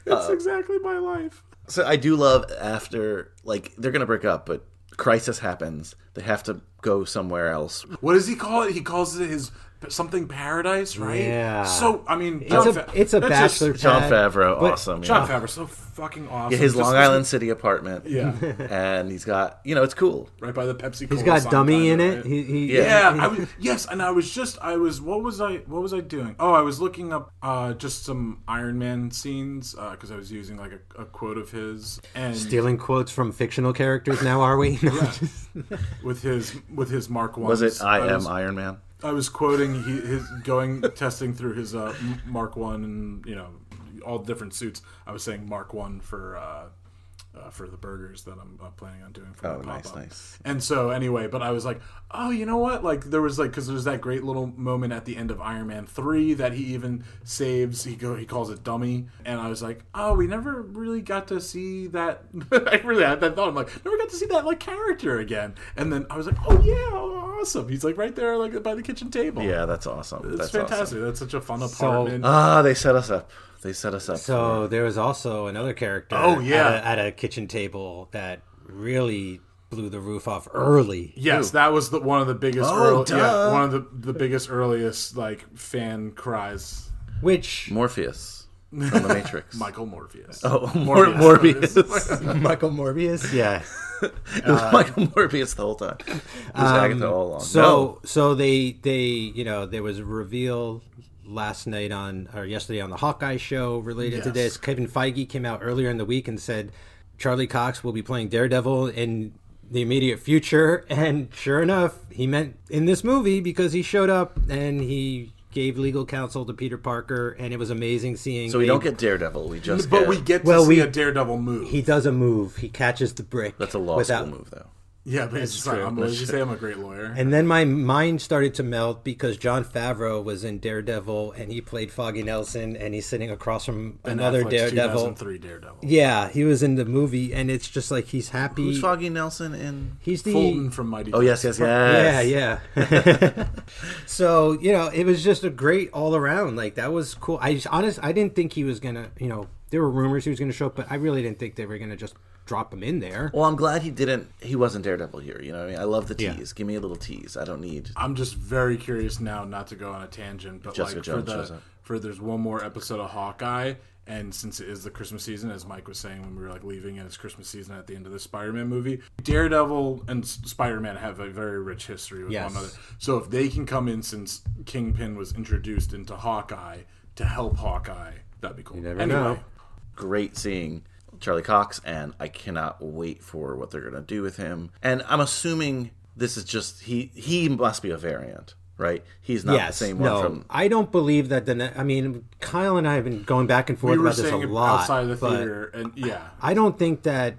It's Uh, exactly my life. So I do love after like they're gonna break up, but crisis happens. They have to go somewhere else. What does he call it? He calls it his something paradise, right? Yeah. So I mean, it's Jon a Fa- it's a that's just- bachelor Jon Favreau, but awesome. Jon yeah. Favreau, so fucking awesome. Yeah, his Just Long this- Island City apartment. Yeah, and he's got you know it's cool. right by the Pepsi. He's got dummy in it. He, he, Yeah. Yeah, I was, yes, and I was just I was what was I what was I doing? Oh, I was looking up uh, just some Iron Man scenes because I was using like a, a quote of his and stealing quotes from fictional characters. Now are we? No, just- with his with his Mark One. Was it I am was, Iron Man? I was quoting he, his going testing through his uh, Mark One and you know all different suits. I was saying Mark One for. Uh, uh, for the burgers that I'm uh, planning on doing for Oh, my nice, pop-up. nice. And so anyway, but I was like, oh, you know what? Like there was like because there's that great little moment at the end of Iron Man three that he even saves. He go he calls it dummy, and I was like, oh, we never really got to see that. I really had that thought. I'm like, never got to see that like character again. And then I was like, oh yeah, awesome. He's like right there, like by the kitchen table. Yeah, that's awesome. it's that's fantastic. Awesome. That's such a fun apartment. Ah, they set us up. They set us up. So there was also another character. Oh, yeah. at a, at a kitchen table that really blew the roof off early. Yes, that was the one of the biggest. Oh, early, duh. yeah, one of the the biggest earliest like fan cries. Which Morpheus from the Matrix. Michael Morpheus. Oh, Mor- Morbius. Michael Morbius, yeah. it was Michael Morbius the whole time. It was Agatha all along. Um, So no, so they they you know there was a reveal last night on or yesterday on the Hawkeye show related to this. Kevin Feige came out earlier in the week and said Charlie Cox will be playing Daredevil in the immediate future, and sure enough, he meant in this movie because he showed up and he gave legal counsel to Peter Parker, and it was amazing seeing. so we a- don't get Daredevil. We just but get, we get to Well, see we- a Daredevil move. He does a move. He catches the brick. That's a law without, school move, though. Yeah, but it's just like, true. I'm, That's you true. say I'm a great lawyer. And then my mind started to melt because Jon Favreau was in Daredevil and he played Foggy Nelson and he's sitting across from Ben another Affleck's Daredevil. 2003 Daredevil. Yeah, he was in the movie and it's just like he's happy. Who's Foggy Nelson in? He's the Fulton from Mighty. Oh yes, yes, yes. Yeah, yeah. so you know, it was just a great all around. Like that was cool. I just, honest, I didn't think he was gonna. You know, there were rumors he was gonna show up, but I really didn't think they were gonna just drop him in there. Well, I'm glad he didn't. He wasn't Daredevil here. You know, what I mean, I love the Yeah. tease. Give me a little tease. I don't need. I'm just very curious now, not to go on a tangent, but Jessica like Jones for the for there's one more episode of Hawkeye, and since it is the Christmas season, as Mike was saying when we were like leaving, and it's Christmas season at the end of the Spider-Man movie, Daredevil and Spider-Man have a very rich history with Yes. one another. So if they can come in since Kingpin was introduced into Hawkeye to help Hawkeye, that'd be cool. You never anyway, know. Great seeing Charlie Cox, and I cannot wait for what they're gonna do with him. And I'm assuming this is just he. He must be a variant, right? He's not yes, the same no, one from. I don't believe that. The ne- I mean, Kyle and I have been going back and forth we about this a lot. outside of the but theater, and yeah, I don't think that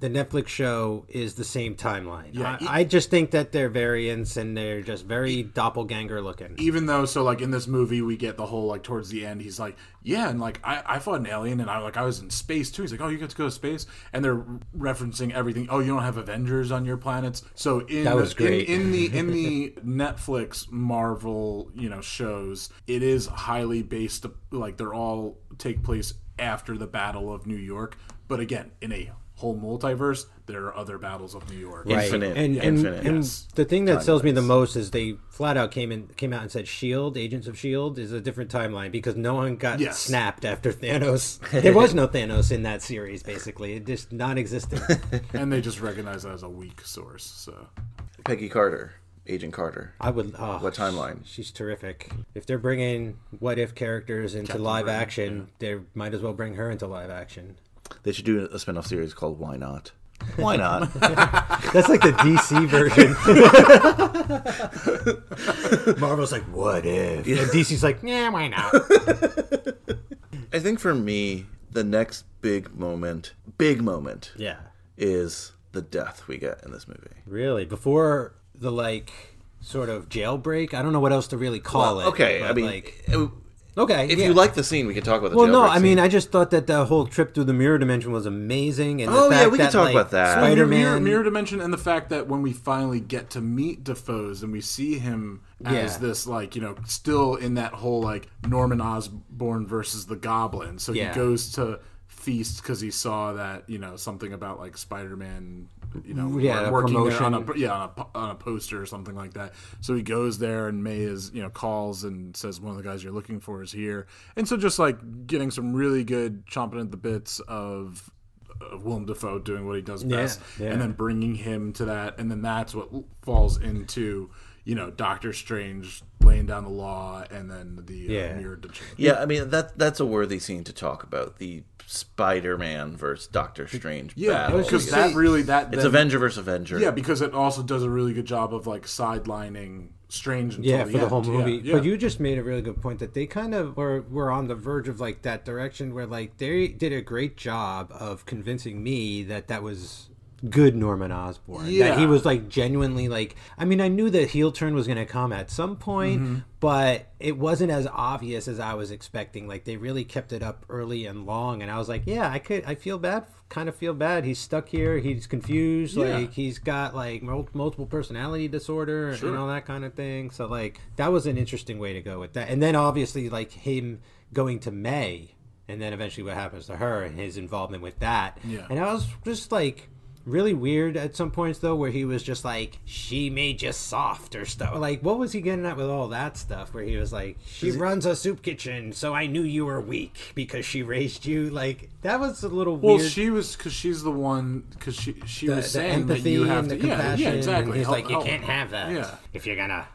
the Netflix show is the same timeline. Yeah, I, e- I just think that they're variants and they're just very doppelganger looking. even though so like in this movie we get the whole like towards the end he's like yeah and like I, I fought an alien and I like I was in space too he's like oh you get to go to space and they're referencing everything oh you don't have Avengers on your planets so in That was in- great. in, the in the Netflix Marvel you know shows it is highly based like they're all take place after the Battle of New York but again in a whole multiverse there are other battles of New York Right. Infinite, And, yeah, and, infinite, and yes. the thing that sells me the most is they flat out came in came out and said Shield, Agents of Shield, is a different timeline because no one got Yes. snapped after Thanos. there was no Thanos in that series. Basically, it just non-existent. and they just recognize that as a weak source so Peggy Carter, Agent Carter. I would. Oh, What timeline? She's terrific. If they're bringing what if characters into live Britain, action, they might as well bring her into live action. They should do a spin-off series called Why Not? Why not? That's like the DC version. Marvel's like, what if? And DC's like, yeah, why not? I think for me, the next big moment, big moment, Yeah. is the death we get in this movie. Really? Before the like sort of jailbreak? I don't know what else to really call it. okay, I mean, like, uh, okay. if yeah. you like the scene, we can talk about the Well, no, jailbreak I mean. I just thought that the whole trip through the mirror dimension was amazing, and the Oh, yeah, we can talk like, about that. Spider-Man, mirror, mirror dimension, and the fact that when we finally get to meet Dafoe's and we see him as Yeah. this, like you know, still in that whole like Norman Osborn versus the Goblin. So Yeah. he goes to feast because he saw that you know something about like Spider-Man, you know, Yeah, a working there on a yeah on a, on a poster or something like that. So he goes there, and May is you know calls and says one of the guys you're looking for is here, and so just like getting some really good chomping at the bits of. Of Willem Dafoe doing what he does best, yeah. and then bringing him to that, and then that's what falls into you know Doctor Strange laying down the law, and then the uh, Yeah. mirror yeah, I mean that that's a worthy scene to talk about the Spider-Man versus Doctor Strange Yeah, battle. because that really that it's then- Avenger versus Avenger. Yeah, because it also does a really good job of like sidelining Strange. Until yeah, the for the whole movie. Yeah, yeah. But you just made a really good point that they kind of were were on the verge of like that direction where like they did a great job of convincing me that that was good Norman Osborn. That he was like genuinely like I mean I knew that heel turn was going to come at some point, Mm-hmm. but it wasn't as obvious as I was expecting. Like they really kept it up early and long and I was like, yeah, I could I feel bad kind of feel bad. He's stuck here. He's confused. Yeah. Like he's got like mul- multiple personality disorder and all that kind of thing. So like that was an interesting way to go with that. And then obviously like him going to May and then eventually what happens to her and his involvement with that. Yeah. And I was just like really weird at some points though where he was just like she made you soft or stuff like what was he getting at with all that stuff where he was like she runs a soup kitchen so i knew you were weak because she raised you like that was a little weird. Well, weird she was because she's the one because she she the, was saying that you have to the yeah, compassion. yeah exactly. And he's Help- like, you help. can't have that Yeah. if you're gonna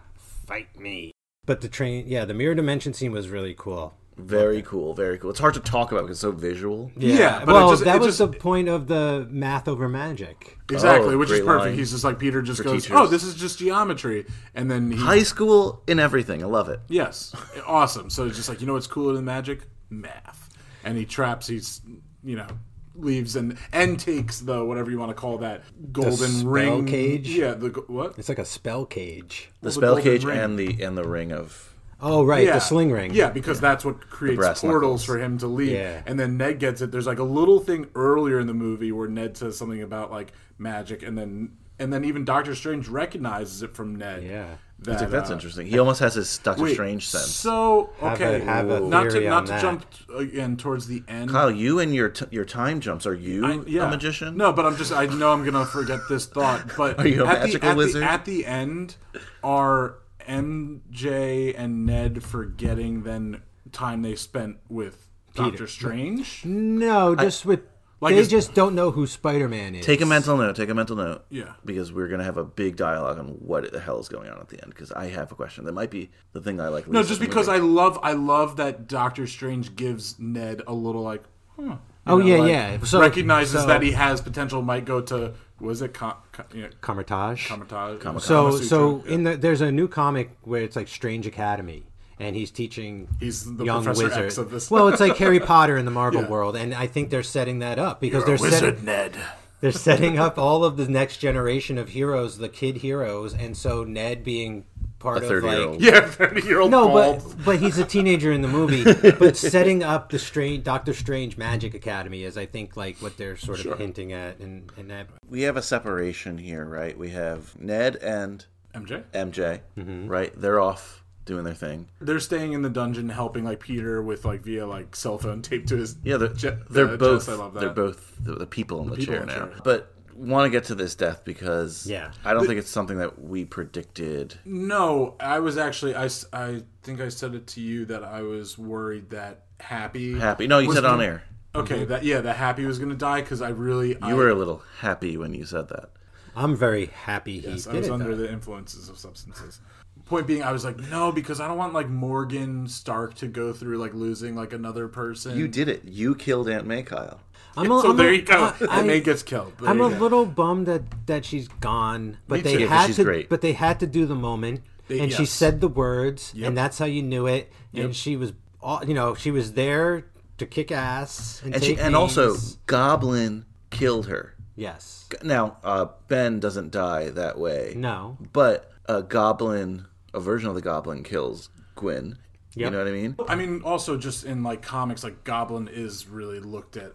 fight me. But the train, yeah, the mirror dimension scene was really cool. Very cool, very cool. It's hard to talk about because it's so visual. Yeah, but it well, just- that it was just- the point of the math over magic. Exactly, Oh, which is great perfect. line He's just like Peter just for goes, teachers. "Oh, this is just geometry," and then he High school in everything. I love it. Yes, awesome. So it's just like you know what's cooler than magic? Math. And he traps. He's you know leaves and and takes the whatever you want to call that golden spell ring cage? Yeah, the go- what? It's like a spell cage. The the spell golden cage ring. and the and the ring of Oh, right, yeah, the sling ring. Yeah, because that's what creates portals knuckles. for him to leave. Yeah. And then Ned gets it. There's like a little thing earlier in the movie where Ned says something about like magic, and then and then even Doctor Strange recognizes it from Ned. Yeah. That, like, that's uh, interesting. He almost has his Doctor Wait, Strange sense. So Have a- okay, have a not to not to that. jump again towards the end. Kyle, you and your t- your time jumps. Are you I- yeah. a magician? No, but I'm just I know I'm gonna forget this thought. But Are you a at magical the, at wizard? The, at the end, are MJ and Ned forgetting then time they spent with Doctor Strange? No, just with. Like they just don't know who Spider Man is. Take a mental note. Take a mental note. Yeah. Because we're gonna have a big dialogue on what the hell is going on at the end. Because I have a question. That might be the thing I like. No, least just because movie. I love I love that Doctor Strange gives Ned a little like, huh. Oh, know, yeah, like, yeah. So- recognizes so- that he has potential. Might go to was it com, com, you know, Kamar-Taj. Kamatage? So, so yeah. in the there's a new comic where it's like Strange Academy, and he's teaching He's the young Professor wizard. X of this. well, it's like Harry Potter in the Marvel Yeah. world, and I think they're setting that up because You're they're wizard, setting Ned. they're setting up all of the next generation of heroes, the kid heroes, and so Ned being part A of like 30-year-old. Yeah, thirty year old no, bald. but but he's a teenager in the movie. but setting up the strange Doctor Strange Magic Academy is, I think, like what they're sort of hinting at, and and that we have a separation here, right? We have Ned and MJ. MJ, Mm-hmm. right? They're off doing their thing. They're staying in the dungeon, helping like Peter with like via like cell phone taped to his. Yeah, they're, Je- they're uh, both. Jess, I love that. They're both the, the people in the, people chair in now. chair. But want to get to this death because Yeah. I don't think it's something that we predicted. No, I was actually I, I think I said it to you that I was worried that Happy Happy? No, you was said it on gonna- air. Okay, mm-hmm. that yeah, that Happy was gonna die because I really You I, were a little happy when you said that. I'm very happy he Yes, I was it. under though. the influences of substances. Point being, I was like, no, because I don't want like Morgan Stark to go through like losing like another person. You did it. You killed Aunt May, Kyle. I'm a- So I'm there a- you go. I- and May gets killed. There I'm you a go. little bummed that that she's gone, but Me they too. Had she's to. great. But they had to do the moment, They- and she said the words, Yep. and that's how you knew it. Yep. And she was, all you know, she was there to kick ass and, And take she and also. Goblin killed her. yes, Now, uh, Ben doesn't die that way. no, But a goblin, a version of the goblin kills Gwen. You know what I mean? I mean, also just in like comics, like Goblin is really looked at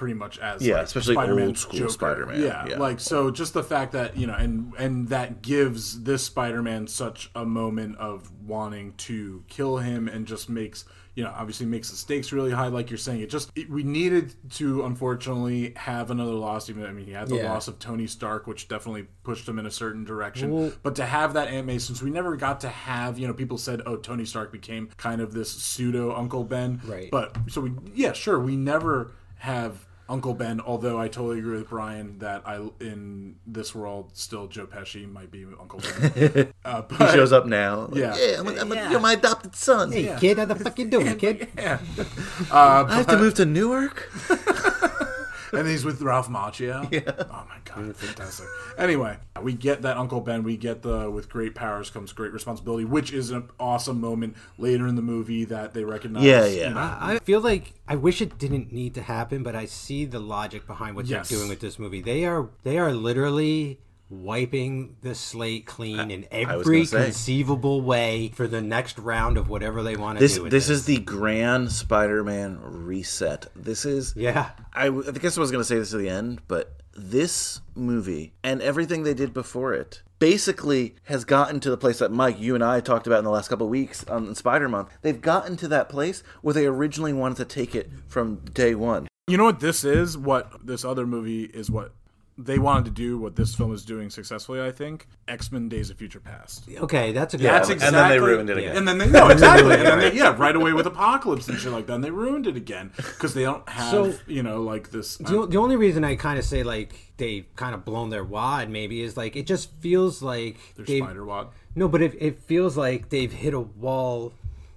pretty much as Yeah, like, especially Spider-Man's old school Joker. Spider-Man, Yeah, yeah. like so, just the fact that you know, and and that gives this Spider-Man such a moment of wanting to kill him, and just makes you know, obviously makes the stakes really high. Like you're saying, it just it, we needed to unfortunately have another loss. Even I mean, he had the Yeah. loss of Tony Stark, which definitely pushed him in a certain direction. Well- But to have that Aunt May, since we never got to have, you know, people said, oh, Tony Stark became kind of this pseudo Uncle Ben. Right. But so we, yeah, sure, we never have Uncle Ben. Although I totally agree with Brian that I, in this world, still Joe Pesci might be Uncle Ben. uh, He shows up now. like, Yeah. yeah, I'm, I'm, you're my adopted son. hey kid, how the fuck you doing, kid? Yeah. Uh, I have to move to Newark. and he's with Ralph Macchio. Oh my god, fantastic. Anyway, we get that Uncle Ben. We get the with great powers comes great responsibility, which is an awesome moment later in the movie that they recognize. Yeah, yeah. you know, I I feel like I wish it didn't need to happen, but I see the logic behind what Yes. they're doing with this movie. They are they are literally wiping the slate clean in I was every conceivable way for the next round of whatever they want to This do. With this this is the grand Spider-Man reset. This is yeah. I guess I was going to say this at the end, but this movie and everything they did before it basically has gotten to the place that Mike, you and I talked about in the last couple of weeks on Spider Month. They've gotten to that place where they originally wanted to take it from day one. You know what this is? What this other movie is? What they wanted to do? What this film is doing successfully? I think X Men: Days of Future Past. Okay, that's a good. That's one. and then they ruined it again. And then they no exactly. and then they, yeah, right away with Apocalypse and shit like that. And they ruined it again because they don't have So- you know like this. The, uh, the only reason I kind of say like they kind of blown their wad maybe is like it just feels like their they've Spider Wad. No, but it, it feels like they've hit a wall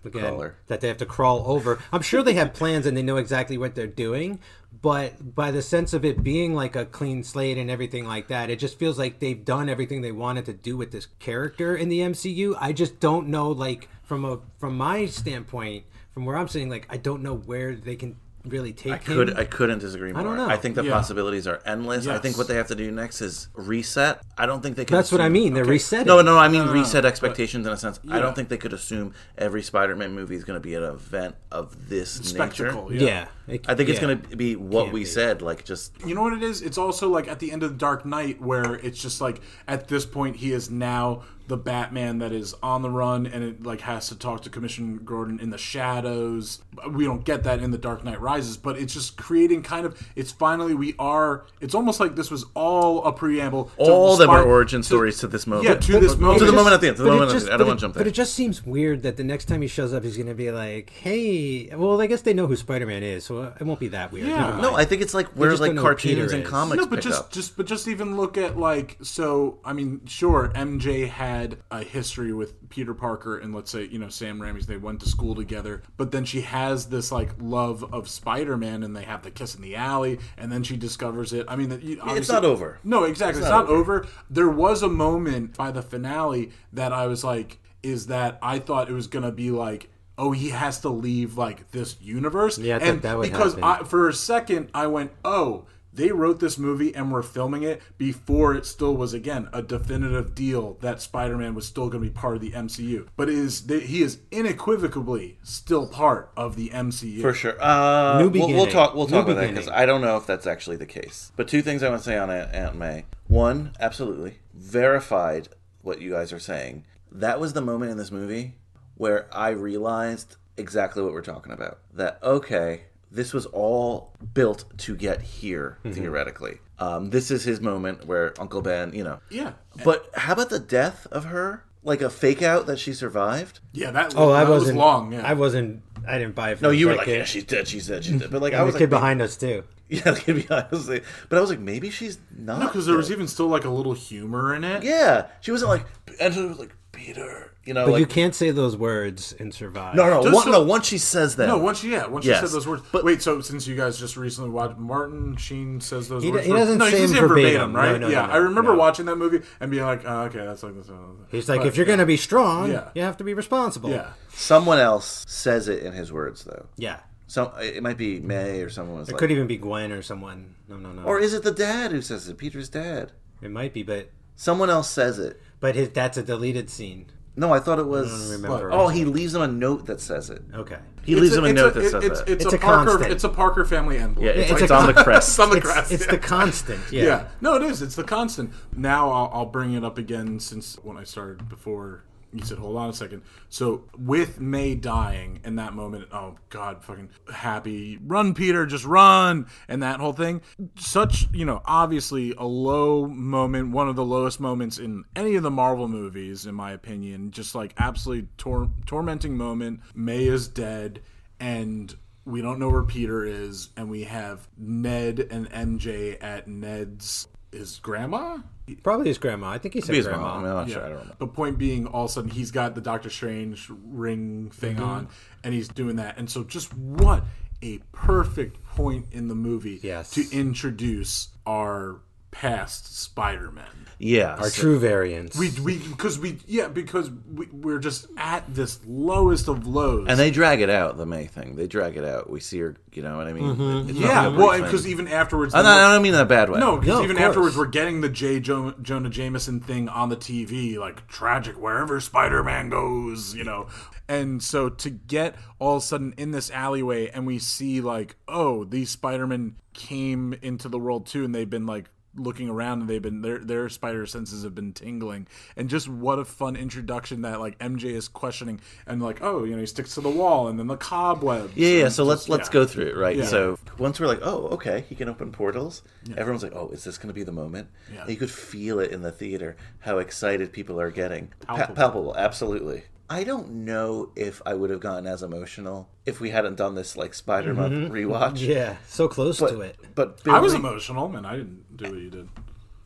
again Crawler. that they have to crawl over. I'm sure they have plans and they know exactly what they're doing, but by the sense of it being like a clean slate and everything like that, it just feels like they've done everything they wanted to do with this character in the MCU. I just don't know like from a from my standpoint, from where I'm sitting like I don't know where they can really take I him. could I couldn't disagree more. don't know. I think the Yeah. possibilities are endless. I think what they have to do next is reset. I don't think they can That's what I assume- mean. They're resetting. No, no, I mean reset expectations in a sense. I don't think they could assume every Spider-Man movie is going to be an event of this Spectacle. nature. Yeah. It- I think it's going to be what Can't we be. said, like just You know what it is? It's also like at the end of the Dark Knight, where it's just like at this point he is now the Batman that is on the run, and it like has to talk to Commissioner Gordon in the shadows. We don't get that in the Dark Knight Rises, but it's just creating kind of. It's finally we are. It's almost like this was all a preamble. to all of them are origin to- stories to this moment. Yeah, to this moment. To the moment at the end. To the but it at just- the end. I don't want to jump But it just seems weird that the next time he shows up, he's going to be like, "Hey, well, I guess they know who Spider-Man is, so it won't be that weird." Yeah. No, I think it's like where just like don't know cartoons and comics no, but pick just up. just but just even look at like so. I mean, sure, MJ had a history with Peter Parker and let's say you know Sam Raimi's. They went to school together, but then she has this like love of Spider Man, and they have the kiss in the alley, and then she discovers it. I mean, you- obviously- not over. No, exactly, it's, not not, over. There was a moment by the finale that I was like, is that I thought it was gonna be like. Oh, he has to leave like this universe. Yeah, I and that would because happen. I, for a second I went, "Oh, they wrote this movie and were filming it before it still was again a definitive deal that Spider-Man was still going to be part of the MCU." But it is they, he is unequivocally still part of the MCU. For sure. Uh, New we'll, we'll talk. We'll New talk about that because. I don't know if that's actually the case. But two things I want to say on Aunt, Aunt May. One, absolutely verified what you guys are saying. That was the moment in this movie where I realized exactly what we're talking about. That okay, this was all built to get here Mm-hmm. theoretically. Um, this is his moment where Uncle Ben, you know. Yeah. But how about the death of her? Like a fake out that she survived? Yeah, that, Oh, I that was wasn't long. Yeah. I wasn't. I didn't buy it. For No, you were second. like, yeah, she's dead, she's dead, she's dead. But like, And I was the like, kid behind us too. Yeah, like, to be honest, like- but I was like, maybe she's not. No, because there was even still like a little humor in it. Yeah, she wasn't like, and she was like Peter. You know, But like you can't say those words and survive. no, no, Just one, so- no. Once she says that, No, once she yeah, once Yes, she said those words. but- Wait, so since you guys just recently watched Martin Sheen says those He words, d- he doesn't no, say doesn't them verbatim. right? No, no, yeah, no, no, I remember no. watching that movie and being like, oh, okay, that's like this. uh, He's like, but- if you're gonna be strong, Yeah. you have to be responsible. yeah, someone else says it in his words though. yeah. So it might be May or someone was It like, could even be Gwen or someone. No, no, no. or is it the dad who says it? Peter's dad. it might be, but Someone else says it. but his, that's a deleted scene. No, I thought it was. don't. Oh, he leaves him a note that says it. Okay. He leaves him a it's note that it- says it's, that. It's, It's a, a Parker. constant. It's a Parker family emblem. yeah, it's, it's it's a on the crest. it's on the crest. it's yeah. the constant. Yeah. Yeah. No, it is. It's the constant. Now I'll, I'll bring it up again since when I started before you said, hold on a second. So with May dying in that moment, oh God, fucking happy. Run, Peter, just run. And that whole thing. Such, you know, obviously a low moment, one of the lowest moments in any of the Marvel movies, in my opinion. Just like absolutely tor- tormenting moment. May is dead and we don't know where Peter is, and we have Ned and MJ at Ned's his grandma. Probably his grandma. I think he said his grandma. mom. I'm not sure. I don't know. The point being, all of a sudden, he's got the Doctor Strange ring thing Mm-hmm. on, and he's doing that. And so, just what a perfect point in the movie Yes. to introduce our past Spider-Man. Yeah. Our so- true variants. We we because we yeah because we, we're just at this lowest of lows. and they drag it out, the May thing. They drag it out. We see her, you know what I mean? Mm-hmm. It's yeah, well, because even afterwards, I don't, I don't mean in a bad way. No, because No, even afterwards, we're getting the J. Jo- Jonah Jameson thing on the TV, like tragic wherever Spider Man goes, you know. And so to get all of a sudden in this alleyway, and we see like, oh, these Spider Men came into the world too, and they've been like looking around and they've been their their spider senses have been tingling and just what a fun introduction that like MJ is questioning and like oh you know he sticks to the wall and then the cobwebs Yeah, yeah. So let's just- let's yeah. go through it, right? Yeah. So once we're like, oh, okay, he can open portals. Everyone's like, oh, is this going to be the moment? Yeah. You could feel it in the theater how excited people are getting. Pa- Palpable. palpable, absolutely. I don't know if I would have gotten as emotional if we hadn't done this like Spider Man rewatch. Mm-hmm. yeah, so close But, to it. but I was emotional and I didn't do what you did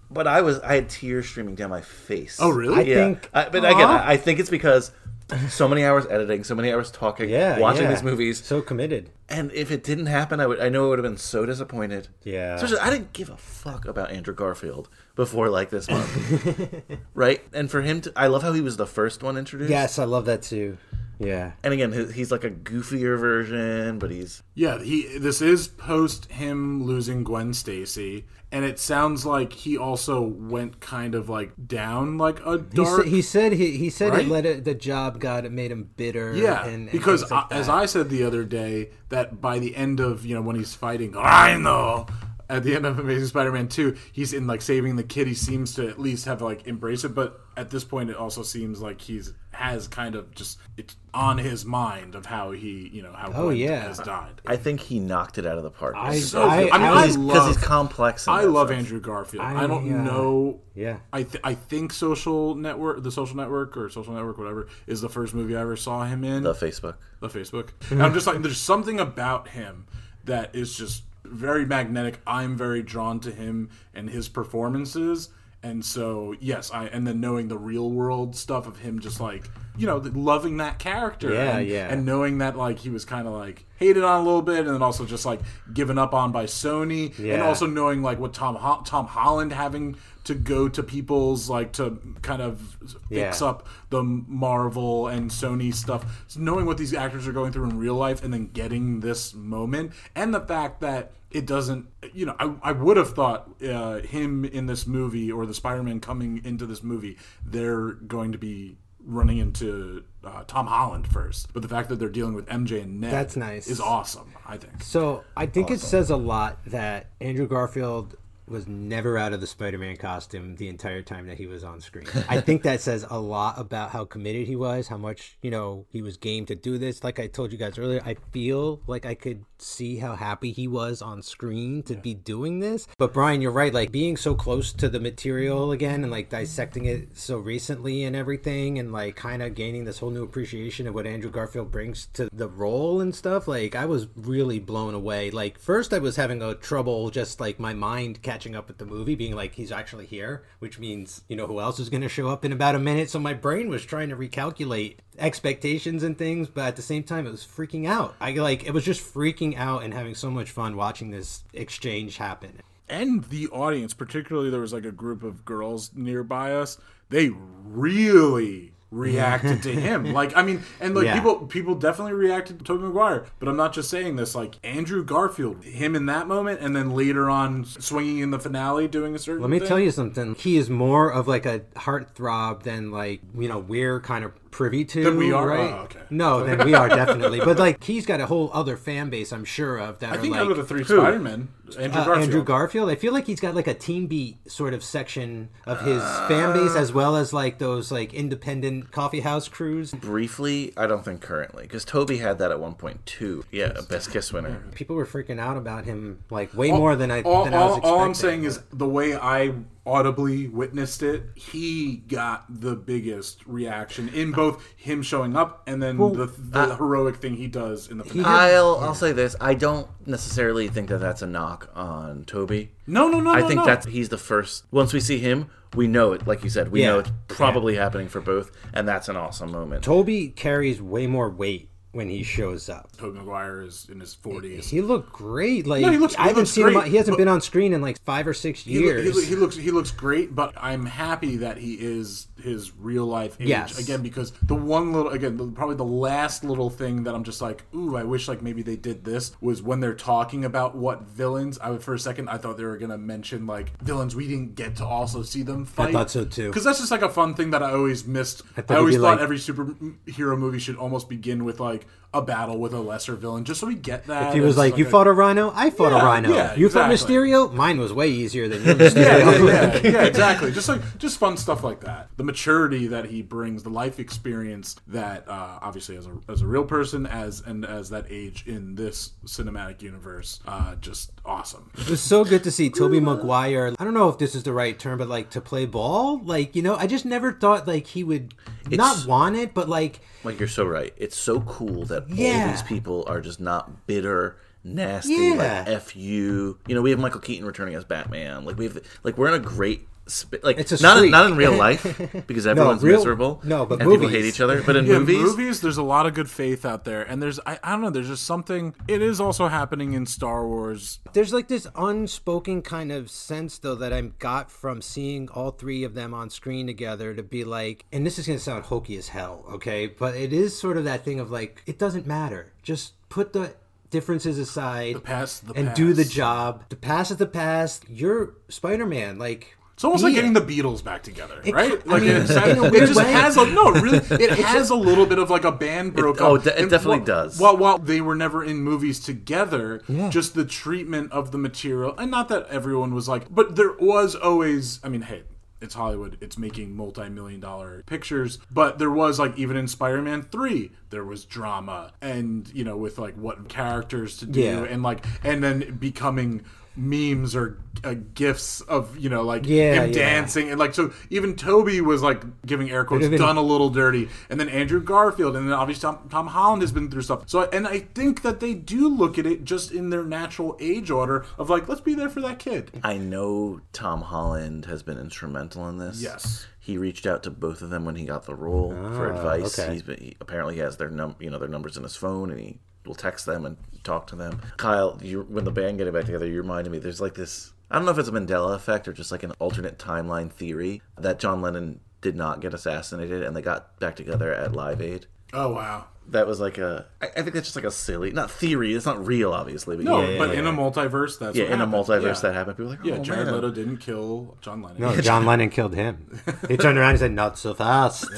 But I was I had tears streaming down my face. Oh, really? I yeah. think- I, but again, I, I think it's because so many hours editing, so many hours talking, Yeah, watching yeah. these movies, So committed. And if it didn't happen, I would I know I would have been so disappointed. Yeah. Especially I didn't give a fuck about Andrew Garfield before like this month. right? And for him to I love how he was the first one introduced. Yes, I love that too. Yeah. And again, he's like a goofier version, but he's Yeah, he. This is post him losing Gwen Stacy, and it sounds like he also went kind of like down, like a He, dark. sa- he said he, he said Right? it let it, the job got it made him bitter. yeah, and, and because like I, as. I said the other day, that by the end of you know when he's fighting Rhino. At the end of Amazing Spider-Man 2, he's in like saving the kid. He seems to at least have like embrace it, but at this point, it also seems like he's has kind of just it's on his mind of how he, you know, how Oh, Gwen yeah. has died. I think he knocked it out of the park. I- So I- I mean, I I, because he's, 'cause love he's complex. I love sense. Andrew Garfield. I, I, don't uh, know. yeah. I th- I think Social Network, the Social Network or Social Network, whatever, is the first movie I ever saw him in. The Facebook. the Facebook. And I'm just like, there's something about him that is just very magnetic. I'm very drawn to him and his performances. And so, yes, I and then knowing the real world stuff of him, just like you know, loving that character, Yeah, and, yeah. and knowing that like he was kind of like hated on a little bit, and then also just like given up on by Sony, yeah. and also knowing like what Tom Ho- Tom Holland having to go to people's like to kind of fix Yeah. up the Marvel and Sony stuff, so knowing what these actors are going through in real life, and then getting this moment, and the fact that it doesn't, you know, I, I would have thought uh, him in this movie or the Spider-Man coming into this movie, they're going to be running into uh, Tom Holland first, but the fact that they're dealing with MJ and Ned, That's nice. is awesome. I think. So I think it says a lot that Andrew Garfield was never out of the Spider-Man costume the entire time that he was on screen. I think that says a lot about how committed he was, how much, you know, he was game to do this. Like I told you guys earlier, I feel like I could see how happy he was on screen to be doing this. But Brian, you're right, like being so close to the material again and like dissecting it so recently and everything and like kind of gaining this whole new appreciation of what Andrew Garfield brings to the role and stuff. Like I was really blown away. Like first I was having a trouble just like my mind catching up with the movie being like he's actually here, which means, you know, who else is going to show up in about a minute. So my brain was trying to recalculate expectations and things, but at the same time it was freaking out. I like it was just freaking out and having so much fun watching this exchange happen. and the audience, particularly there was like a group of girls nearby us, they really reacted to him. Like I mean, and like Yeah. people people definitely reacted to Tobey Maguire, but I'm not just saying this. Like Andrew Garfield, him in that moment, and then later on swinging in the finale doing a certain. Let me thing. tell you something. He is more of like a heartthrob than like you know we're kind of privy to. Than we are? right? Oh, okay. No, then we are definitely. But like he's got a whole other fan base, I'm sure of that I are think like out of the three Spider Men, Andrew uh, Garfield. Andrew Garfield. I feel like he's got like a team Beat sort of section of his fan base, as well as like those like independent coffee house crews. Briefly, I don't think currently, because Tobey had that at one point too. Yeah, a best kiss winner. People were freaking out about him like way more than I all, than I was expecting. all I'm saying is the way I audibly witnessed it, he got the biggest reaction in both him showing up and then the, the heroic thing he does in the finale. I'll I'll say this: I don't necessarily think that that's a knock on Tobey. No, no, no, I no, think no. that's he's the first. Once we see him, we know it. Like you said, we Yeah. know it's probably happening for both, and that's an awesome moment. Tobey carries way more weight when he shows up. Tobey Maguire is in his 40s. He looked great. Like No, he looks- I haven't seen him. He hasn't been on screen in like five or six He, years. he, he looks he looks great, but I'm happy that he is his real life age Yes. again because the one little again the, probably the last little thing that I'm just like ooh I wish like maybe they did this was when they're talking about what villains I would for a second I thought they were gonna mention like villains we didn't get to also see them fight thought so, too. because that's just like a fun thing that I always missed I, thought it'd always thought like- every superhero movie should almost begin with like like a battle with a lesser villain just so we get that If he was as, like, "You a- fought a rhino, I fought Yeah, a rhino. yeah, you fought exactly. Mysterio, mine was way easier than your yeah, Mysterio." yeah, yeah, yeah, exactly. Just like just fun stuff like that. The maturity that he brings, the life experience that uh, obviously as a as a real person, as and as that age in this cinematic universe, uh, just awesome. It was so good to see Tobey Maguire. I don't know if this is the right term, but like to play ball. Like you know, I just never thought like he would not want it, but like Like you're so right. It's so cool that all these people are just not bitter, nasty, Yeah. like f you. You know, we have Michael Keaton returning as Batman. Like we have, like we're in a great. Sp- like It's a not in, streak. not in real life because everyone's real- miserable. no, but and people hate each other. But in Yeah, movies, movies, there's a lot of good faith out there, and there's I, I don't know, there's just something. It is also happening in Star Wars. there's like this unspoken kind of sense though that I got from seeing all three of them on screen together to be like, and this is gonna sound hokey as hell, okay, but it is sort of that thing of like, it doesn't matter. Just put the differences aside The past, the and do the job. The past is the past. You're Spider-Man. Like It's almost like getting it. the Beatles back together, It right? I Like mean, in it just way. has a no, really, it has a little bit of like a band broke oh, up. de- it And definitely while- does. While while they were never in movies together, Yeah. just the treatment of the material, and not that everyone was like, but there was always. I mean, hey. It's Hollywood. It's making multi-million dollar pictures, but there was like even in Spider-Man Three, there was drama, and you know with like what characters to do, Yeah. and like and then becoming memes or uh, gifs of you know like Yeah, him yeah. dancing and like so even Tobey was like giving air quotes done a little dirty and then Andrew Garfield and then obviously Tom, Tom Holland has been through stuff so and I think that they do look at it just in their natural age order of like let's be there for that kid I know Tom Holland has been instrumental in this. Yes. He reached out to both of them when he got the role for advice. okay. He's been, he, apparently he has their num you know their numbers in his phone and he will text them and talk to them. Kyle, you when the band getting back together, you reminded me there's like this I don't know if it's a Mandela effect or just like an alternate timeline theory that John Lennon did not get assassinated and they got back together at Live Aid. oh wow That was like a. I think that's just like a silly not theory, it's not real obviously, but no yeah, but yeah, in a multiverse that's yeah, what in a multiverse yeah. that happened. People were like, oh, yeah Jared man. Leto didn't kill John Lennon no, John Lennon killed him. He turned around and said, "Not so fast."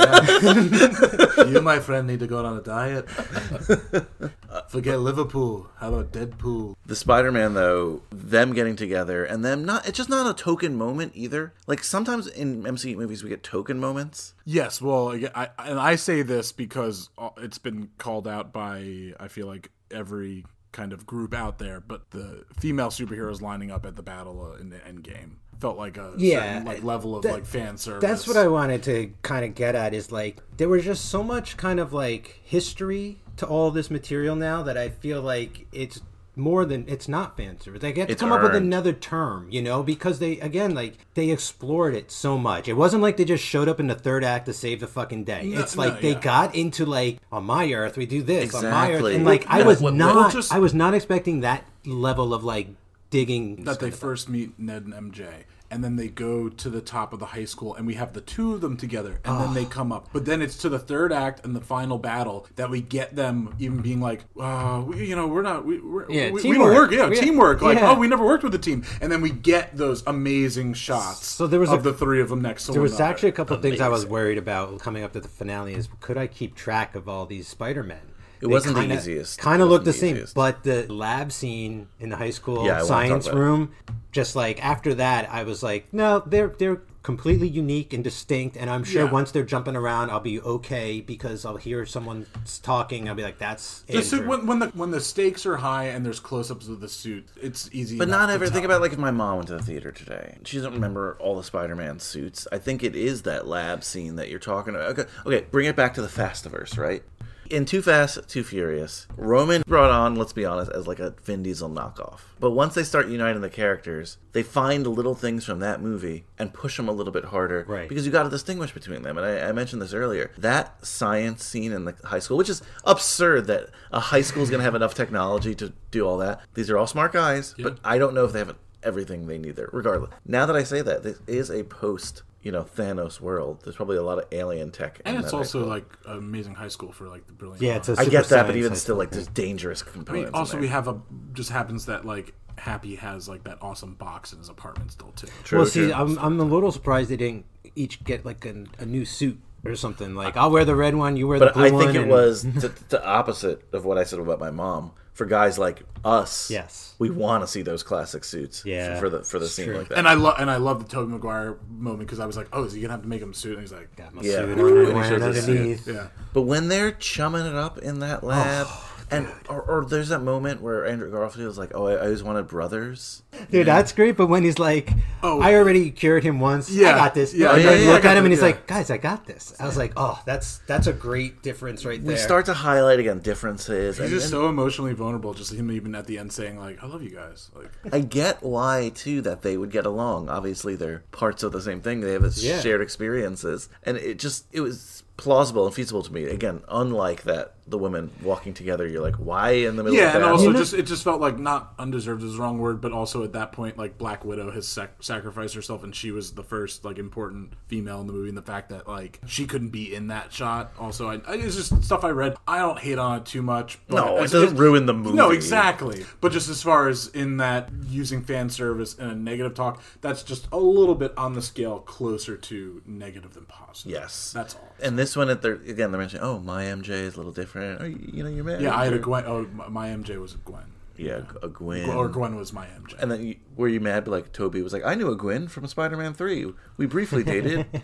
you my friend need to go on a diet Forget Liverpool. How about Deadpool? The Spider-Man though, them getting together and them not it's just not a token moment either. Like sometimes in MCU movies we get token moments. Yes, well, I, I- and I say this because uh, it's been called out by I feel like every kind of group out there, but the female superheroes lining up at the battle uh, in the end game felt like a Yeah, certain, like level of that- like fan service. That's what I wanted to kind of get at is like there was just so much kind of like history to all this material now that I feel like it's more than it's not fan service. They get to It's come up with another term, you know, because they again like they explored it so much. It wasn't like they just showed up in the third act to save the fucking day. No, it's like no, they yeah. got into like on my earth we do this on my earth and like I Yeah, was what- what- not just- I was not expecting that level of like digging that they first meet Ned and MJ. And then they go to the top of the high school, and we have the two of them together, and then they come up. But then it's to the third act and the final battle that we get them even being like, uh, we, you know, we're not, we, we're, Yeah, we, we teamwork. don't work, yeah, We- teamwork. Like, yeah. oh, we never worked with the team, and then we get those amazing shots. So there was of a- the three of them next to There was another. actually a couple of things I was worried about coming up to the finale. Is could I keep track of all these Spider Men? It wasn't the easiest. Kind of looked the the same, easiest. but the lab scene in the high school Yeah, I wanna talk science room, just like after that, I was like, no, they're they're completely unique and distinct, and I'm sure Yeah. once they're jumping around, I'll be okay because I'll hear someone talking. I'll be like, that's Just Andrew. when, when the when the stakes are high and there's close-ups of the suit, it's easy. But not to ever. Think about like if my mom went to the theater today. She doesn't remember all the Spider-Man suits. I think it is that lab scene that you're talking about. Okay, okay. Bring it back to the Fastiverse, right? In Too Fast, Too Furious, Roman brought on, let's be honest, as like a Vin Diesel knockoff. But once they start uniting the characters, they find little things from that movie and push them a little bit harder. Right. Because you got to distinguish between them. And I, I mentioned this earlier. That science scene in the high school, which is absurd that a high school is going to have enough technology to do all that. These are all smart guys, but I don't know if they have everything they need there. Regardless, now that I say that, this is a post, you know, Thanos world. There's probably a lot of alien tech. and in it's that also school. like amazing high school for like the brilliant. yeah, it's a I super get that, but even still, like, there's dangerous I mean, components. in also there. we have a just happens that like Happy has like that awesome box in his apartment still too. True, well, see, true. I'm, I'm a little surprised they didn't each get like a, a new suit or something. Like, I'll wear the red one, you wear the But blue I one. think it and- was the, the opposite of what I said about my mom. For guys like us, Yes. we want to see those classic suits. Yeah, for, for the for the it's scene true. like that. And I love and I love the Tobey Maguire moment because I was like, oh, is he gonna have to make him a suit? And he's like, Got my Yeah. suit Ooh, on, he wearing shows his suit. underneath. yeah. But when they're chumming it up in that lab, Oh, and or, or there's that moment where Andrew Garfield is like, "Oh, I, I always wanted brothers." Dude, that's great. But when he's like, Oh. I already cured him once. Yeah, I got this. yeah, and yeah, yeah, I look at him the- and he's yeah. like, guys, I got this. I was like, oh, that's that's a great difference right there. We start to highlight again differences. He's and, just and so emotionally vulnerable. Just him even at the end saying like, I love you guys. Like, I get why too that they would get along. Obviously, they're parts of the same thing. They have this Yeah. shared experiences, and it just it was plausible and feasible to me. Again, unlike that, the women walking together. You're like, why in the middle? yeah, of and also You know- just it just felt like not undeserved is the wrong word, but also at that point, like Black Widow has sac- sacrificed herself, and she was the first like important female in the movie, and the fact that like she couldn't be in that shot. Also, I, I it's just stuff I read. I don't hate on it too much. But no, it doesn't ruin the movie. No, exactly. But just as far as in that using fan service and a negative talk, that's just a little bit on the scale closer to negative than positive. Yes, That's all. And this one, at their again, they're mentioning, oh, my MJ is a little different. Or, you know, you're married. Yeah, I had a Gwen. Oh, my my MJ was a Gwen. Yeah, a Gwen. Or Gwen was my MJ. And then you, were you mad? Like Tobey was like, I knew a Gwen from Spider-Man Three. We briefly dated.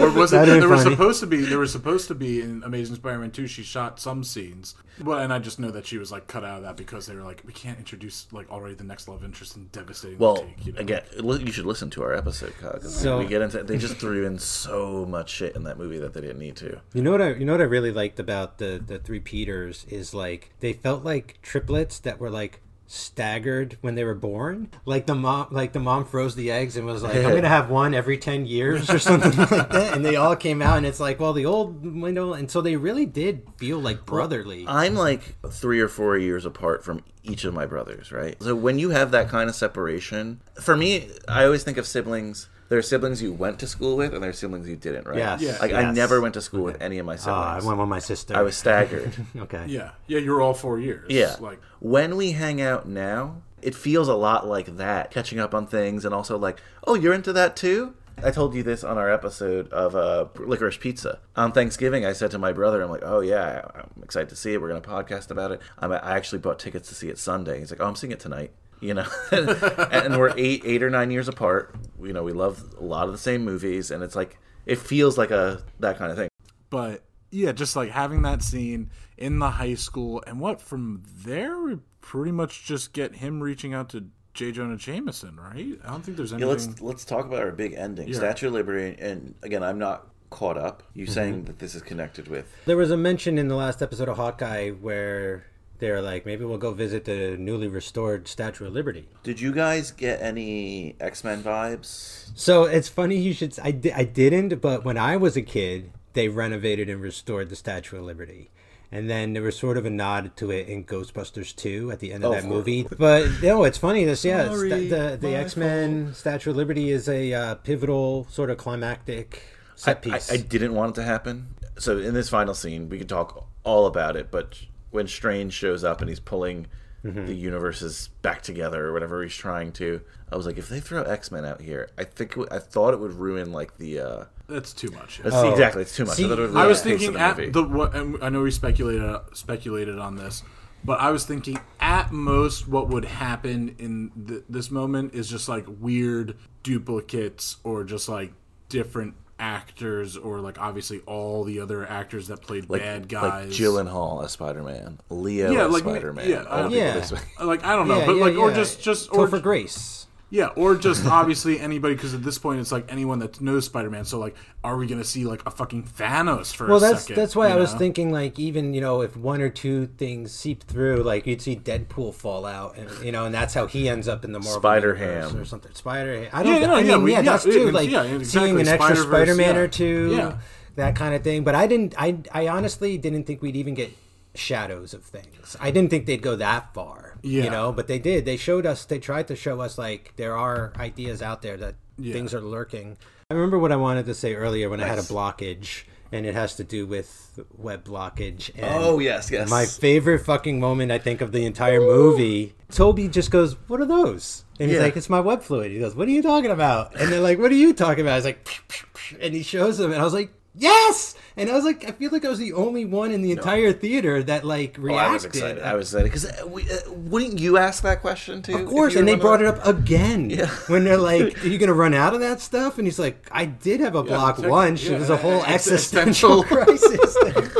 Or was it? That'd be There was supposed to be. There was supposed to be in Amazing Spider-Man Two. She shot some scenes, well, and I just know that she was like cut out of that because they were like, we can't introduce like already the next love interest and devastating. well, take, you know? again, you should listen to our episode because So- we get into. They just threw in so much shit in that movie that they didn't need to. You know what I you know what I really liked about the the three Peters is like they felt like triplets that were like staggered when they were born. Like the mom like the mom froze the eggs and was like, I'm gonna have one every ten years or something like that. And they all came out and it's like, well the old window and so they really did feel like brotherly. I'm like three or four years apart from each of my brothers, right? So when you have that kind of separation, for me, I always think of siblings. There are siblings you went to school with, and there are siblings you didn't, right? Yes, Yeah. Like I never went to school with any of my Ah, I went with my sister. I was staggered. okay. yeah, yeah, you were all four years. Yeah. like when we hang out now, it feels a lot like that, catching up on things and also like, oh, you're into that too? I told you this on our episode of uh, Licorice Pizza. On Thanksgiving, I said to my brother, I'm like, oh, yeah, I'm excited to see it. We're going to podcast about it. I'm, I actually bought tickets to see it Sunday. He's like, oh, I'm seeing it tonight. You know, and we're eight, eight or nine years apart. You know, we love a lot of the same movies, and it's like it feels like a that kind of thing. but yeah, just like having that scene in the high school, and what from there we pretty much just get him reaching out to J. Jonah Jameson, right? I don't think there's anything. Yeah, let's let's talk about our big ending, Yeah. Statue of Liberty, and again, I'm not caught up. You Mm-hmm. saying that this is connected with? There was a mention in the last episode of Hawkeye where they're like, maybe we'll go visit the newly restored Statue of Liberty. Did you guys get any X Men vibes? So it's funny you should. I, di- I didn't, but when I was a kid, they renovated and restored the Statue of Liberty. And then there was sort of a nod to it in Ghostbusters 2 at the end of Oh, that movie. But no, it's funny. This yeah, Sorry, the the, the X Men Statue of Liberty is a uh, pivotal sort of climactic set I, piece. I didn't want it to happen. So in this final scene, we could talk all about it. But when Strange shows up and he's pulling Mm-hmm. the universes back together or whatever he's trying to, I was like, if they throw X Men out here, I think it would- I thought it would ruin like the. uh That's too much. that's- Oh. Exactly, it's too much. See, I, it I was thinking of at the movie. the what and I know we speculated speculated on this, but I was thinking at most what would happen in th- this moment is just like weird duplicates or just like different actors or like obviously all the other actors that played like, bad guys. like guys. Gyllenhaal as Spider Man, Leo Yeah, as like, Spider Man. yeah, I uh, Yeah. like I don't know, Yeah, but yeah, like or just just or Topher Grace. Yeah, or just obviously anybody because at this point it's like anyone that knows Spider-Man. So like, are we gonna see like a fucking Thanos for Well, a that's second? that's why you I was thinking like even you know if one or two things seep through, like you'd see Deadpool fall out, and you know, and that's how he ends up in the Marvel Spider-Ham. universe or something. Spider, I don't. Yeah, no, I yeah, mean, we- yeah, yeah, that's yeah, true. yeah, Like yeah, seeing an extra Spider-Verse, Spider-Man yeah. or two, Yeah. that kind of thing. But I didn't. I I honestly didn't think we'd even get shadows of things. I didn't think they'd go that far. Yeah. You know, but they did. They showed us. They tried to show us like there are ideas out there that Yeah. things are lurking. I remember what I wanted to say earlier when I had a blockage, and it has to do with web blockage. And Oh yes, yes. My favorite fucking moment I think of the entire movie. Tobey just goes, "What are those?" And he's Yeah. like, "It's my web fluid." He goes, "What are you talking about?" And they're like, "What are you talking about?" He's like, and he shows them, and I was like, "Yes!" And I was like, I feel like I was the only one in the entire theater that like Oh, reacted. I was excited. I was excited because uh, uh, wouldn't you ask that question too? Of course, and they brought it up again Yeah. when they're like, "Are you gonna run out of that stuff?" And he's like, "I did have a block tech- once. yeah, it was a whole existential existential. crisis."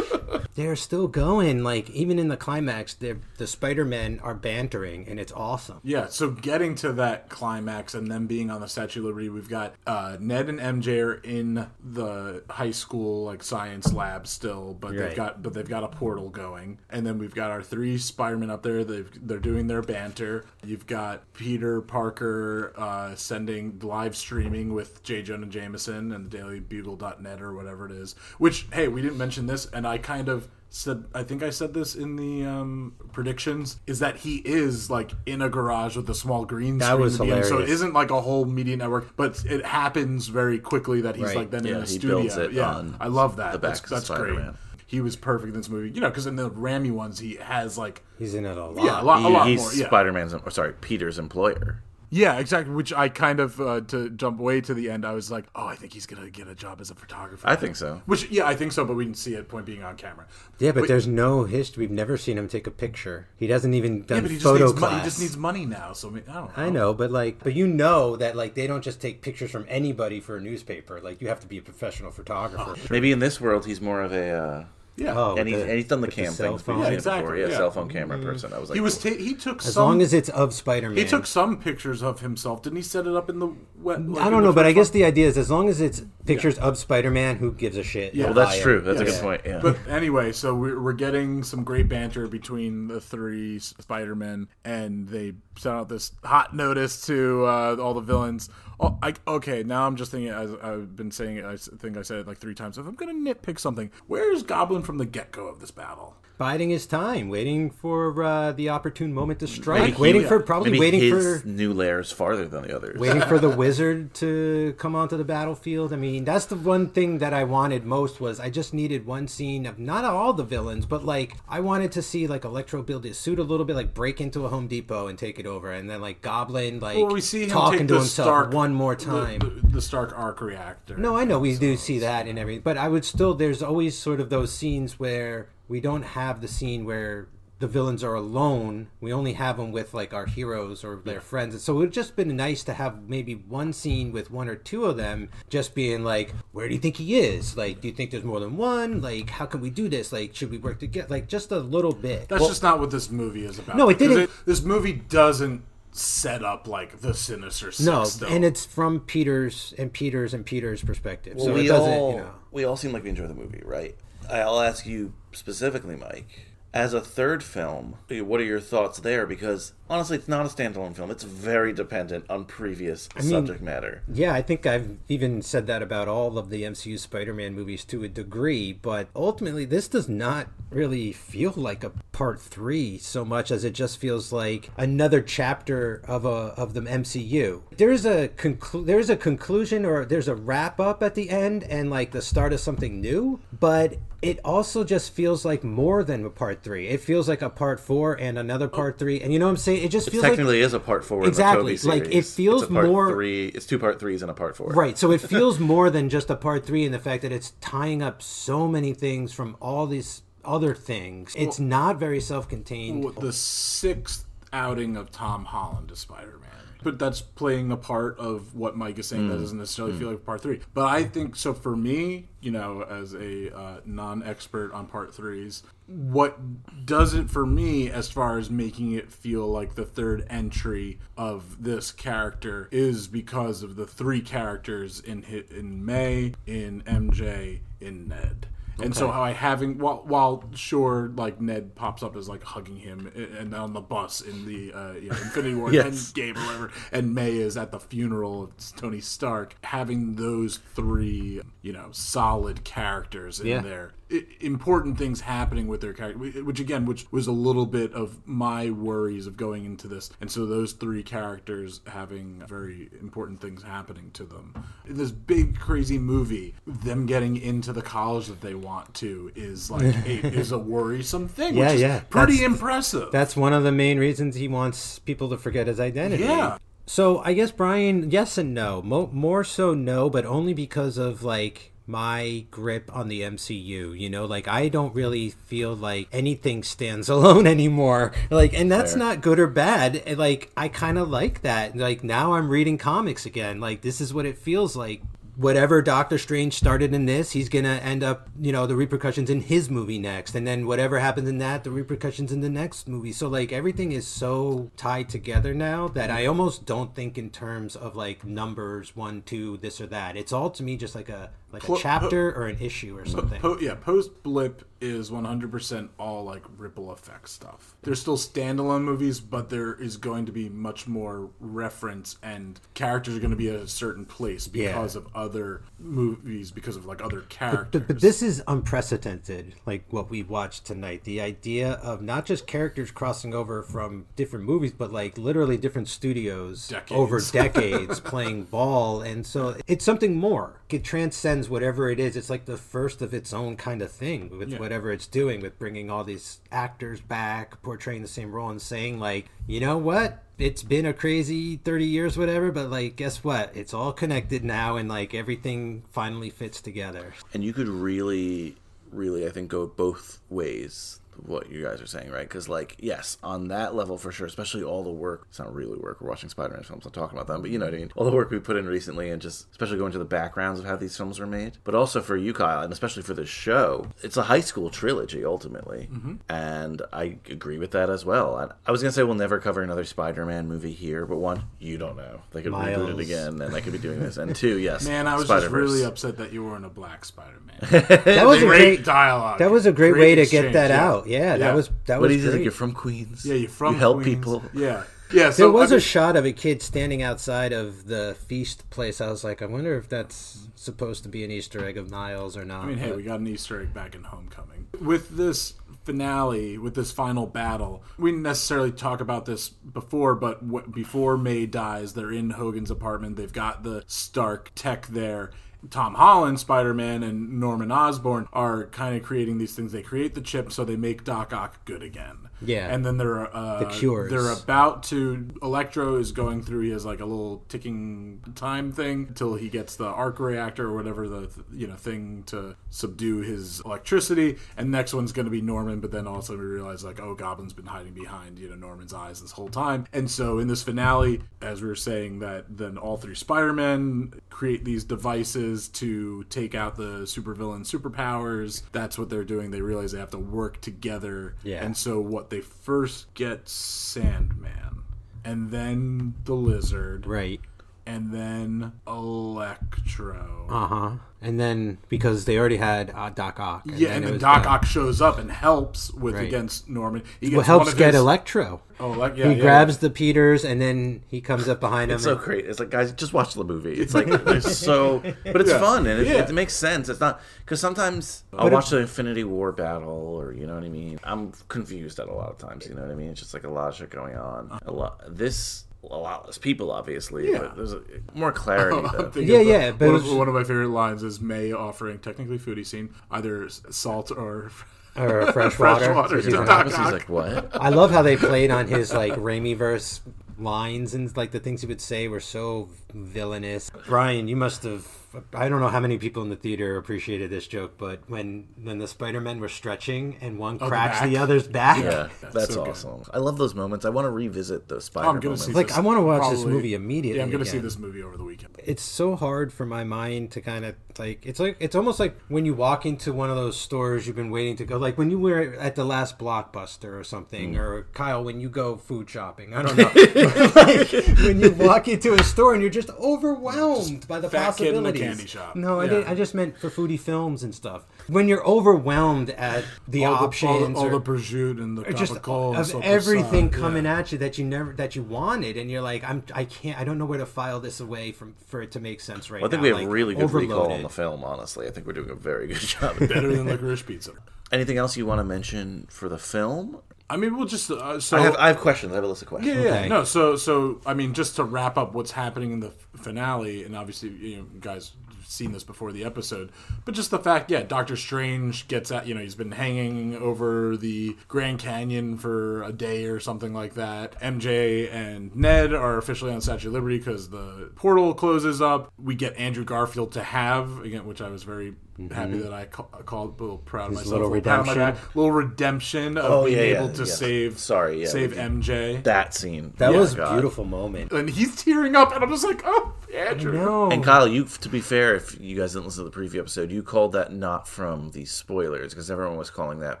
they're still going. Like even in the climax, the Spider Men are bantering, and it's awesome. Yeah, so getting to that climax and them being on the Statue of Liberty, we've got uh, Ned and MJ are in the high school like science lab still, but they've got but they've got a portal going, and then we've got our three Spider-Men up there. They've they're doing their banter. You've got Peter Parker uh, sending live streaming with J. Jonah Jameson and the DailyBugle.net or whatever it is. Which hey, we didn't mention this, and I kind of said I think I said this in the um, predictions is that he is like in a garage with a small green That screen. was at the end. So it hilarious. isn't like a whole media network, but it happens very quickly that he's Right. like then in Yeah, the he studio. builds it yeah, on I love that. the back that's that's great. He was perfect in this movie, you know, because in the Raimi ones he has like He's in it a lot. yeah a lot, a lot he's more. Yeah. Spider-Man's, or sorry, Peter's employer. Yeah, exactly. Which I kind of uh, to jump way to the end. I was like, oh, I think he's gonna get a job as a photographer. I think so. Which yeah, I think so, but we didn't see it. Point being on camera. Yeah, but Wait. there's no history. We've never seen him take a picture. He doesn't even done Yeah, but he just photo needs class. money. He just needs money now. So I, mean, I don't know. I know, but like, but you know that like they don't just take pictures from anybody for a newspaper. Like you have to be a professional photographer. Maybe in this world he's more of a. Uh, Yeah. Oh, and, he's, the- and he's done the with the cam cell things we've phone. Yeah, exactly, before. Yeah, yeah. cell phone camera mm-hmm. person. I was like, he was. cool. Ta- he took As some. long as it's of Spider-Man. he took some pictures of himself. Didn't he set it up in the wet? like, I don't know, but I guess one? the idea is as long as it's pictures of Spider-Man, who gives a shit? Yeah. Well, that's buy true. it. That's a good point. Yeah. But anyway, so we're, we're getting some great banter between the three Spider Men, and they sent out this hot notice to uh, all the villains. Oh, I, okay, now I'm just thinking. As I've been saying it, I think I said it like three times. If I'm gonna nitpick something, where's Goblin from the get go of this battle? Biding his time, waiting for uh, the opportune moment to strike, Maybe he- waiting for probably maybe waiting his for new layers farther than the others. waiting for the wizard to come onto the battlefield. I mean, that's the one thing that I wanted most was I just needed one scene of not all the villains, but like I wanted to see like Electro build his suit a little bit, like break into a Home Depot and take it over, and then like Goblin like Well, we see him talking to the himself Stark one more time. The, the Stark arc reactor. No, I know we do see that and everything, but I would still. There's always sort of those scenes where we don't have the scene where the villains are alone. We only have them with like our heroes or their friends. And so it would just been nice to have maybe one scene with one or two of them just being like, "Where do you think he is? Like, do you think there's more than one? Like, how can we do this? Like, should we work together? Like, just a little bit." That's just not what this movie is about. No, it Because didn't- this movie doesn't set up like the Sinister Six. no, though. and it's from Peter's and Peter's and Peter's perspective. Well, so we it doesn't, all you know. we all seem like we enjoy the movie, right? I'll ask you specifically, Mike. As a third film, what are your thoughts there? Because honestly, it's not a standalone film. It's very dependent on previous mean- subject matter. Yeah, I think I've even said that about all of the MCU Spider Man movies to a degree, but ultimately, this does not really feel like a part three so much as it just feels like another chapter of a of the MCU. There's a conclu- there's a conclusion or there's a wrap up at the end and like the start of something new, but it also just feels like more than a part three. It feels like a part four and another oh. part three, and you know what I'm saying? It just It feels like technically is a part four. Exactly, In the Tobey like, it feels it's a part more- Three. It's two part threes and a part four. Right. So it feels more than just a part three in the fact that it's tying up so many things from all these other things. It's not very self contained. Well, the sixth outing of Tom Holland as Spider Man. But that's playing a part of what Mike is saying. That doesn't necessarily feel like part three. But I think so. For me, you know, as a uh, non-expert on part threes, what does it for me as far as making it feel like the third entry of this character is because of the three characters in in May, in MJ, in Ned. And so how I having while while sure like Ned pops up as like hugging him a- and on the bus in the uh, you know, Infinity War Yes. Endgame or whatever, and May is at the funeral of Tony Stark. Having those three you know solid characters in Yeah. there, important things happening with their character, which again, which was a little bit of my worries of going into this, and so those three characters having very important things happening to them. In this big crazy movie, them getting into the college that they want to is like a, is a worrisome thing. Yeah, which is yeah. pretty That's- impressive. That's one of the main reasons he wants people to forget his identity. Yeah. So I guess Brian, yes and no. Mo- more so no, but only because of like my grip on the MCU. You know, like I don't really feel like anything stands alone anymore. Like, and that's not good or bad. And, Like, I kind of like that. Like now I'm reading comics again. Like this is what it feels like. Whatever Doctor Strange started in this, he's gonna end up, you know, the repercussions in his movie next, and then whatever happens in that, the repercussions in the next movie. So like everything is so tied together now that I almost don't think in terms of like numbers one, two, this or that. It's all to me just like a like Po- a chapter or an issue or something. Po- yeah, post blip is 100% all like ripple effect stuff. There's still standalone movies, but there is going to be much more reference and characters are going to be at a certain place because of other movies, because of like other characters. But, but this is unprecedented, like what we watched tonight. The idea of not just characters crossing over from different movies, but like literally different studios Decades. over decades playing ball. And so it's something more. It transcends whatever it is. It's like the first of its own kind of thing with whatever it's doing, with bringing all these actors back, portraying the same role, and saying, like, you know what? It's been a crazy 30 years, whatever, but like, guess what? It's all connected now, and like everything finally fits together. and you could really really i think go both ways what you guys are saying right because like yes on that level for sure especially all the work it's not really work we're watching spider-man films i'm talking about them but you know what i mean all the work we put in recently and just especially going to the backgrounds of how these films were made but also for you kyle and especially for this show it's a high school trilogy ultimately mm-hmm. and i agree with that as well I, I was gonna say we'll never cover another spider-man movie here but one you don't know they could reboot it again and they could be doing this and two yes Man, I was just Spider-Verse. really upset that you weren't a black Spider-Man. That was a great, great dialogue. That was a great, way to get that yeah. out. Yeah, that was that What was do you think? great. You're from Queens. Yeah, you're from You help Queens. people. Yeah, yeah. So there was I a mean, shot of a kid standing outside of the feast place. I was like, I wonder if that's supposed to be an Easter egg of Miles or not. I mean, hey, but- we got an Easter egg back in Homecoming. With this finale with this final battle. We didn't necessarily talk about this before, but w- before May dies, they're in Hogan's apartment. They've got the Stark tech there. Tom Holland, Spider Man, and Norman Osborn are kind of creating these things. They create the chip so they make Doc Ock good again. Yeah. and then they're uh, The cures. They're about to. Electro is going through. He has like a little ticking time thing until he gets the arc reactor or whatever the you know thing to subdue his electricity. And next one's going to be Norman, but then also we realize like oh, Goblin's been hiding behind you know Norman's eyes this whole time. And so in this finale, as we were saying, that then all three Spider-Men create these devices to take out the supervillain superpowers. That's what they're doing. They realize they have to work together. Yeah. And so what they first get Sandman, and then the Lizard, Right. And then Electro. Uh huh. And then because they already had uh, Doc Ock. yeah, then and then Doc the- Ock shows up and helps with Right. against Norman. He Well, helps one of get his, Electro. Oh, like, yeah, he yeah, grabs the Peters and then he comes up behind him. It's so great. It's like guys, just watch the movie. It's like it's so, but it's Yeah. fun and it, Yeah. it makes sense. It's not because sometimes I'll But it- watch the Infinity War battle or you know what I mean. I'm confused at a lot of times. You know what I mean. It's just like a lot of shit going on. A lot. This a lot less people, obviously. Yeah. But there's a, more clarity. I'm though. thinking Yeah, the- yeah, but one, of, one of my favorite lines is May offering technically foodie scene either salt or or fresh fresh water. water. She's to like- He's like, what? I love how they played on his like Raimi verse lines and like the things he would say were so villainous. Brian, you must have. I don't know how many people in the theater appreciated this joke, but when when the Spider Men were stretching and one Oh, the cracks back? the other's back, Yeah, that's so good. awesome. I love those moments. I want to revisit those spider I'm gonna moments. see Like, this I wanna watch this movie immediately Yeah, I'm gonna see this movie over the weekend. it's so hard for my mind to kind of like it's like it's almost like when you walk into one of those stores you've been waiting to go like when you were at the last blockbuster or something mm. or kyle when you go food shopping i don't know like, when you walk into a store and you're just overwhelmed by the fat kid in the possibilities candy shop. no I, Yeah. didn't, I just meant for foodie films and stuff when you're overwhelmed at the all options the, all, or- the, all the prosciutto and the or just capicola of soppressata, everything yeah. coming at you that you never that you wanted and you're like i'm i can't i don't know where to file this away from for it to make sense right I think now we have like, really good recall on the film. Honestly, I think we're doing a very good job. better than licorice pizza. Anything else you want to mention for the film? I mean, we'll just uh, so I have I have questions. I have a list of questions. Yeah, yeah. Okay. No, so so I mean, just to wrap up what's happening in the finale, and obviously you know, guys have seen this before the episode, but just the fact, yeah, Doctor Strange gets at you know he's been hanging over the Grand Canyon for a day or something like that. MJ and Ned are officially on Statue of Liberty because the portal closes up. We get Andrew Garfield to have again, which I was very. Happy that I ca- called, a little proud of myself. Mm-hmm. little a of my redemption. little redemption of Oh, being yeah, able yeah, to yeah. save, Sorry, yeah, save MJ. That scene. That Oh was my a beautiful moment. and he's tearing up, and I'm just like, oh, Andrew. And Kyle, you to be fair, if you guys didn't listen to the preview episode, you called that not from the spoilers because everyone was calling that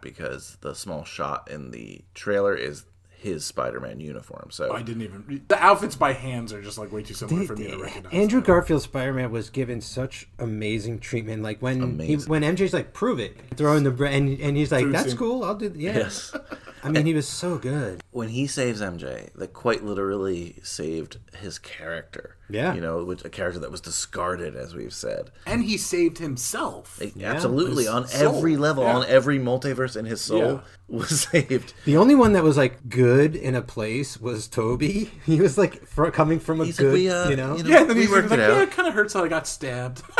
because the small shot in the trailer is his Spider-Man uniform. So I didn't even. The outfits by hands are just like way too similar for me to recognize. Andrew Garfield's Spider-Man was given such amazing treatment. Like when he, when MJ's like, "Prove it," throwing the and and he's like, Food "That's scene. cool. I'll do." Yeah. yes, I mean, he was so good. when he saves MJ, that quite literally saved his character. Yeah. you know, which a character that was discarded, as we've said. and he saved himself. Absolutely, on soul. every level, Yeah. on every multiverse in his soul Yeah. was saved. The only one that was like good in a place was Tobey. He was like fr- coming from a He's like, good, we, uh, you know. you know- Yeah, and then We he's worked like, it yeah, out. it kind of hurts how I got stabbed.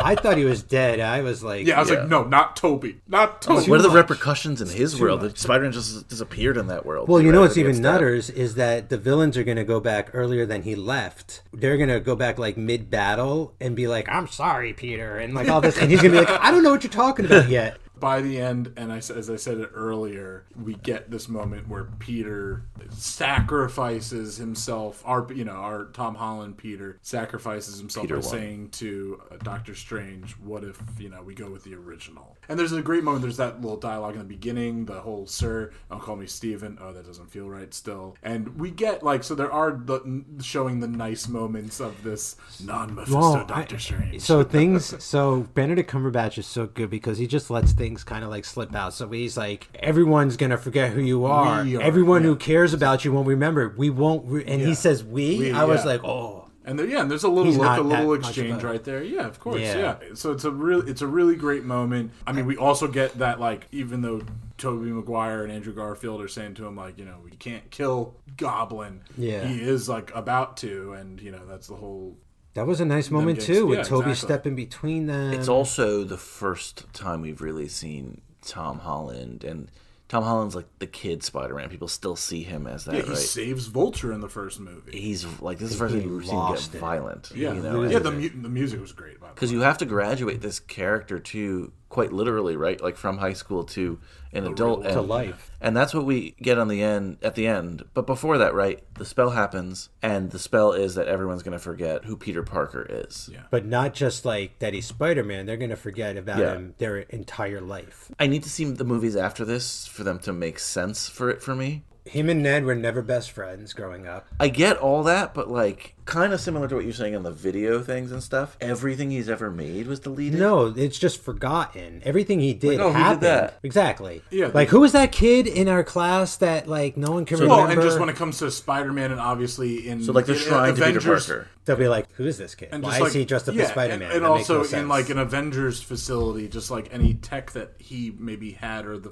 I thought he was dead. I was like, yeah, I was Yeah. like, no, not Tobey, not Tobey. what are the much. repercussions in his world? The Spider-Man just disappeared in that world. Well, you know what's even stabbed. nutters is that the villains are going to go back earlier than he left. They're to go back like mid battle and be like, "I'm sorry, Peter," and like all this, and he's to be like, "I don't know what you're talking about yet." By the end, and I, s- as I said it earlier, we get this moment where Peter sacrifices himself. Our, you know, our Tom Holland Peter sacrifices himself Peter by won. saying to uh, Doctor Strange, "What if you know we go with the original?" And there's a great moment. There's that little dialogue in the beginning. The whole "Sir, don't call me Steven. Oh, that doesn't feel right. Still, and we get like so there are the, showing the nice moments of this non-Mephisto Whoa, Doctor I- Strange. So things, so Benedict Cumberbatch is so good because he just lets things kind of like slip out. So he's like, everyone's gonna forget who you are. Are, Everyone who cares about you won't remember. We won't. Re-. And Yeah. he says, "We." We, I was like, "Oh." And there, yeah, and there's a little look, a little that much of exchange right there. Yeah, of course. Yeah. Yeah. So it's a really, it's a really great moment. I mean, we also get that like, even though Tobey Maguire and Andrew Garfield are saying to him like, you know, you can't kill Goblin. Yeah. He is like about to, and you know, that's the whole. That was a nice moment gets- too, with yeah, Tobey exactly. stepping between them. It's also the first time we've really seen Tom Holland, and Tom Holland's like the kid Spider-Man. People still see him as that, Yeah, he right? saves Vulture in the first movie. He's like this is the first time he you've seen him get it. violent. Yeah, you know, yeah. The, mu- the music was great. By the way. because you have to graduate this character to quite literally right like from high school to an adult real and, To life. and that's what we get on the end at the end but before that right the spell happens and the spell is that everyone's going to forget who peter parker is Yeah. But not just like that he's Spider Man. They're gonna forget about Yeah. him their entire life. i need to see the movies after this for them to make sense for it for me Him and Ned were never best friends growing up. I get all that, but like kind of similar to what you're saying on the video things and stuff. Everything he's ever made was deleted. No, it's just forgotten. Everything he did Like, oh, who did happened. that? Exactly. Yeah, Like the- who was that kid in our class that like no one can remember? Well, and just when it comes to Spider-Man, and obviously in So like they're in shrine to Peter Avengers- Parker. They'll be like, "Who is this kid? and Why just is he dressed up yeah, as Spider Man?" And, and also in like an Avengers facility, just like any tech that he maybe had or the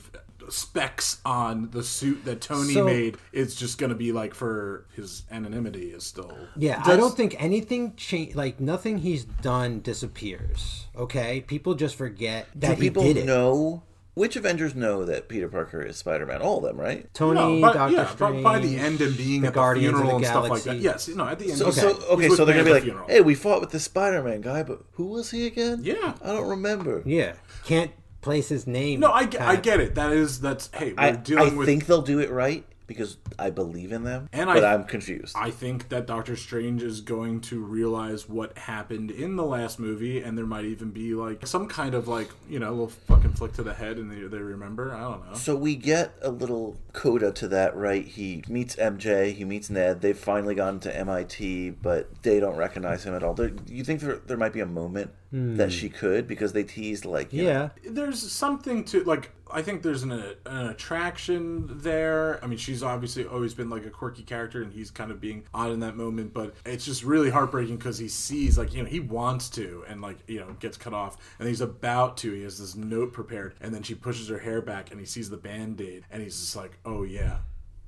specs on the suit that Tony So- made, it's just going to be like for his anonymity is still. Yeah, I don't think anything change. Like nothing he's done disappears. Okay, people just forget Do that people he did it. know which Avengers know that Peter Parker is Spider-Man? All of them, right? Tony, No, but, Doctor yeah, Strange, by the end and being the at the Guardians of funeral the and stuff like that. Galaxy. Yes, no, at the end. So, he's- so okay, so they're gonna be like, funeral. "Hey, we fought with the Spider-Man guy, but who was he again? Yeah. I don't remember." Yeah, can't place his name. No, I, get- I get it. That is that's hey, we're I, I dealing with think they'll do it right because I believe in them, And but I- I'm confused. I think that Doctor Strange is going to realize what happened in the last movie, and there might even be like some kind of like you know little fucking flick to the head, and they, they remember. I don't know. So we get a little coda to that, right? He meets MJ, he meets Ned. They've finally gotten to MIT, but they don't recognize him at all. There, you think there, there might be a moment that hmm. she could because they teased like, you know, Yeah, There's something to like. I think there's an, an attraction there. I mean, she's obviously always been like a quirky character, and he's kind of being odd in that moment. But it's just really heartbreaking because he sees like you know he wants to, and like you know gets cut off, and he's about to. He has this note prepared, and then she pushes her hair back, and he sees the band aid, and he's just like, oh yeah,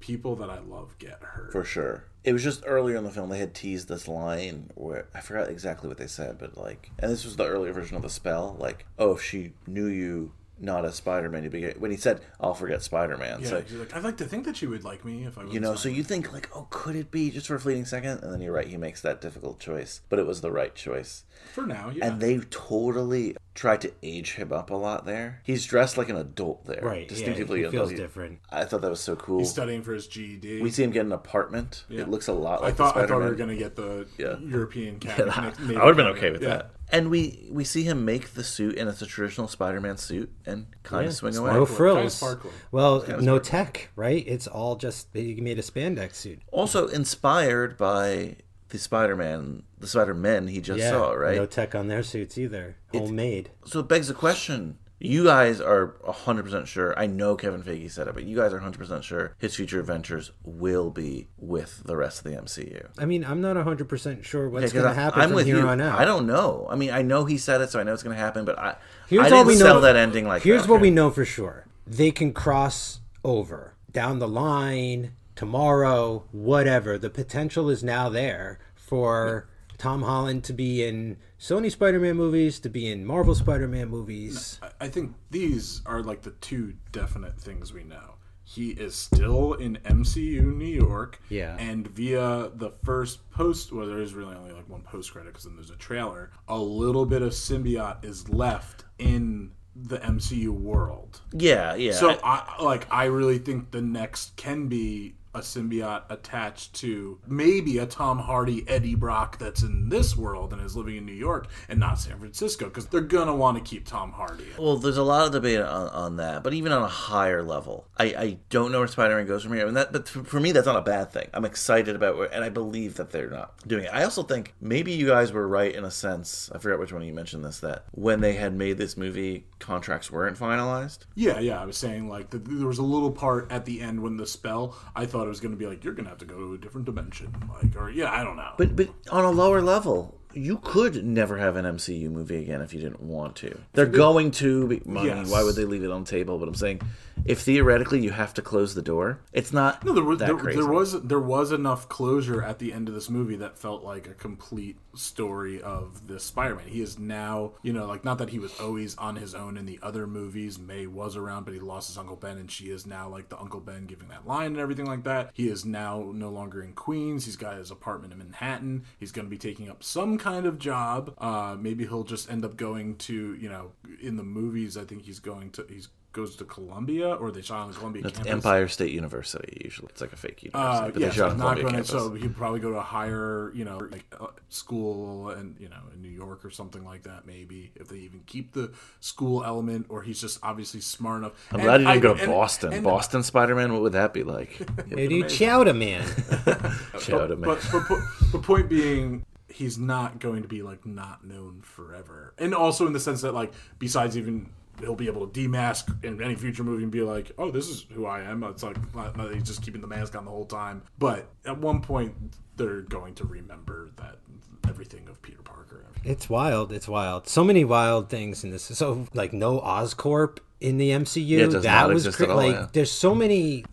people that I love get hurt. for sure. It was just earlier in the film they had teased this line where I forgot exactly what they said, but like, and this was the earlier version of the spell, like, oh, if she knew you not a Spider-Man, you'd when he said, "I'll forget Spider-Man." yeah, so he's like, I'd like to think that you would like me if I. Was, you know, so you think like, oh, could it be just for a fleeting second? And then you're right, he makes that difficult choice, but it was the right choice. for now, yeah. And they totally tried to age him up a lot there. He's dressed like an adult there, right. Yeah, Distinctively he feels He- different. I thought that was so cool. He's studying for his GED. we see him get an apartment. Yeah. It looks a lot like I thought the I thought we Spider-Man. were gonna get the Yeah. European Yeah, cabinet. that- Native I would have been okay with Yeah. that. And we we see him make the suit, and it's a traditional Spider-Man suit, and kind Yeah, of swing away. No frills. Kinda. Well, kinda no sparkly. tech, right? It's all just they made a spandex suit. Also inspired by the Spider-Man, the Spider-Men he just Yeah, saw, right? No tech on their suits either. Homemade. So it begs the question. You guys are 100% sure. I know Kevin Feige said it, but you guys are 100% sure his future adventures will be with the rest of the MCU. I mean, I'm not 100% sure what's Yeah, going to happen I'm from with here you. on out. I don't know. I mean, I know he said it, so I know it's going to happen, but I, Here's I all didn't we sell know. that ending like Here's that. what we know for sure. They can cross over down the line tomorrow, whatever. The potential is now there for Tom Holland to be in Sony Spider-Man movies, to be in Marvel Spider-Man movies. I- I think these are like the two definite things we know. He is still in MCU New York. Yeah. And via the first post, well, there is really only like one post credit because then there's a trailer. A little bit of symbiote is left in the MCU world. Yeah, yeah. So I like I really think the next can be a symbiote attached to maybe a Tom Hardy Eddie Brock that's in this world and is living in New York and not San Francisco because they're gonna want to keep Tom Hardy. Well, there's a lot of debate on, on that, but even on a higher level, I, I don't know where Spider-Man goes from here. And that, but for me, that's not a bad thing. I'm excited about, where, and I believe that they're not doing it. I also think maybe you guys were right in a sense. I forgot which one you mentioned this. That when they had made this movie, contracts weren't finalized. Yeah, yeah. I was saying like the, there was a little part at the end when the spell. I thought it was going to be like you're going to have to go to a different dimension, like or yeah, I don't know. But but on a lower level, you could never have an MCU movie again if you didn't want to. They're going to. be- Money. Yes. Why would they leave it on the table? But I'm saying, if theoretically you have to close the door, it's not No, there was that there, there was there was enough closure at the end of this movie that felt like a complete story of this Spider-Man. He is now, you know, like not that he was always on his own in the other movies. May was around, but he lost his Uncle Ben, and she is now like the Uncle Ben giving that line and everything like that. He is now no longer in Queens. He's got his apartment in Manhattan. He's going to be taking up some kind of job. Uh, maybe he'll just end up going to, you know, in the movies. I think he's going to he's goes to Columbia or they shot on the Columbia It's campus. Empire State University. Usually, it's like a fake university, Uh, but yeah, they so shot he's on not Columbia going to, campus. so he'd probably go to a higher, you know, like uh, school and you know in New York or something like that. Maybe if they even keep the school element, or he's just obviously smart enough. I'm And glad you didn't I- go to and- Boston. and- Boston Spider-Man. What would that be like? Maybe Chowder Man. Shout man. But, but, but the point being, he's not going to be like not known forever, and also in the sense that like besides even. He'll be able to demask in any future movie and be like, "Oh, this is who I am." It's like not, not that he's just keeping the mask on the whole time. But at one point, they're going to remember that everything of Peter Parker. It's wild. It's wild. So many wild things in this. So like no Oscorp in the MCU. Yeah, it does that not was exist cra- at all, like yeah. there's so many.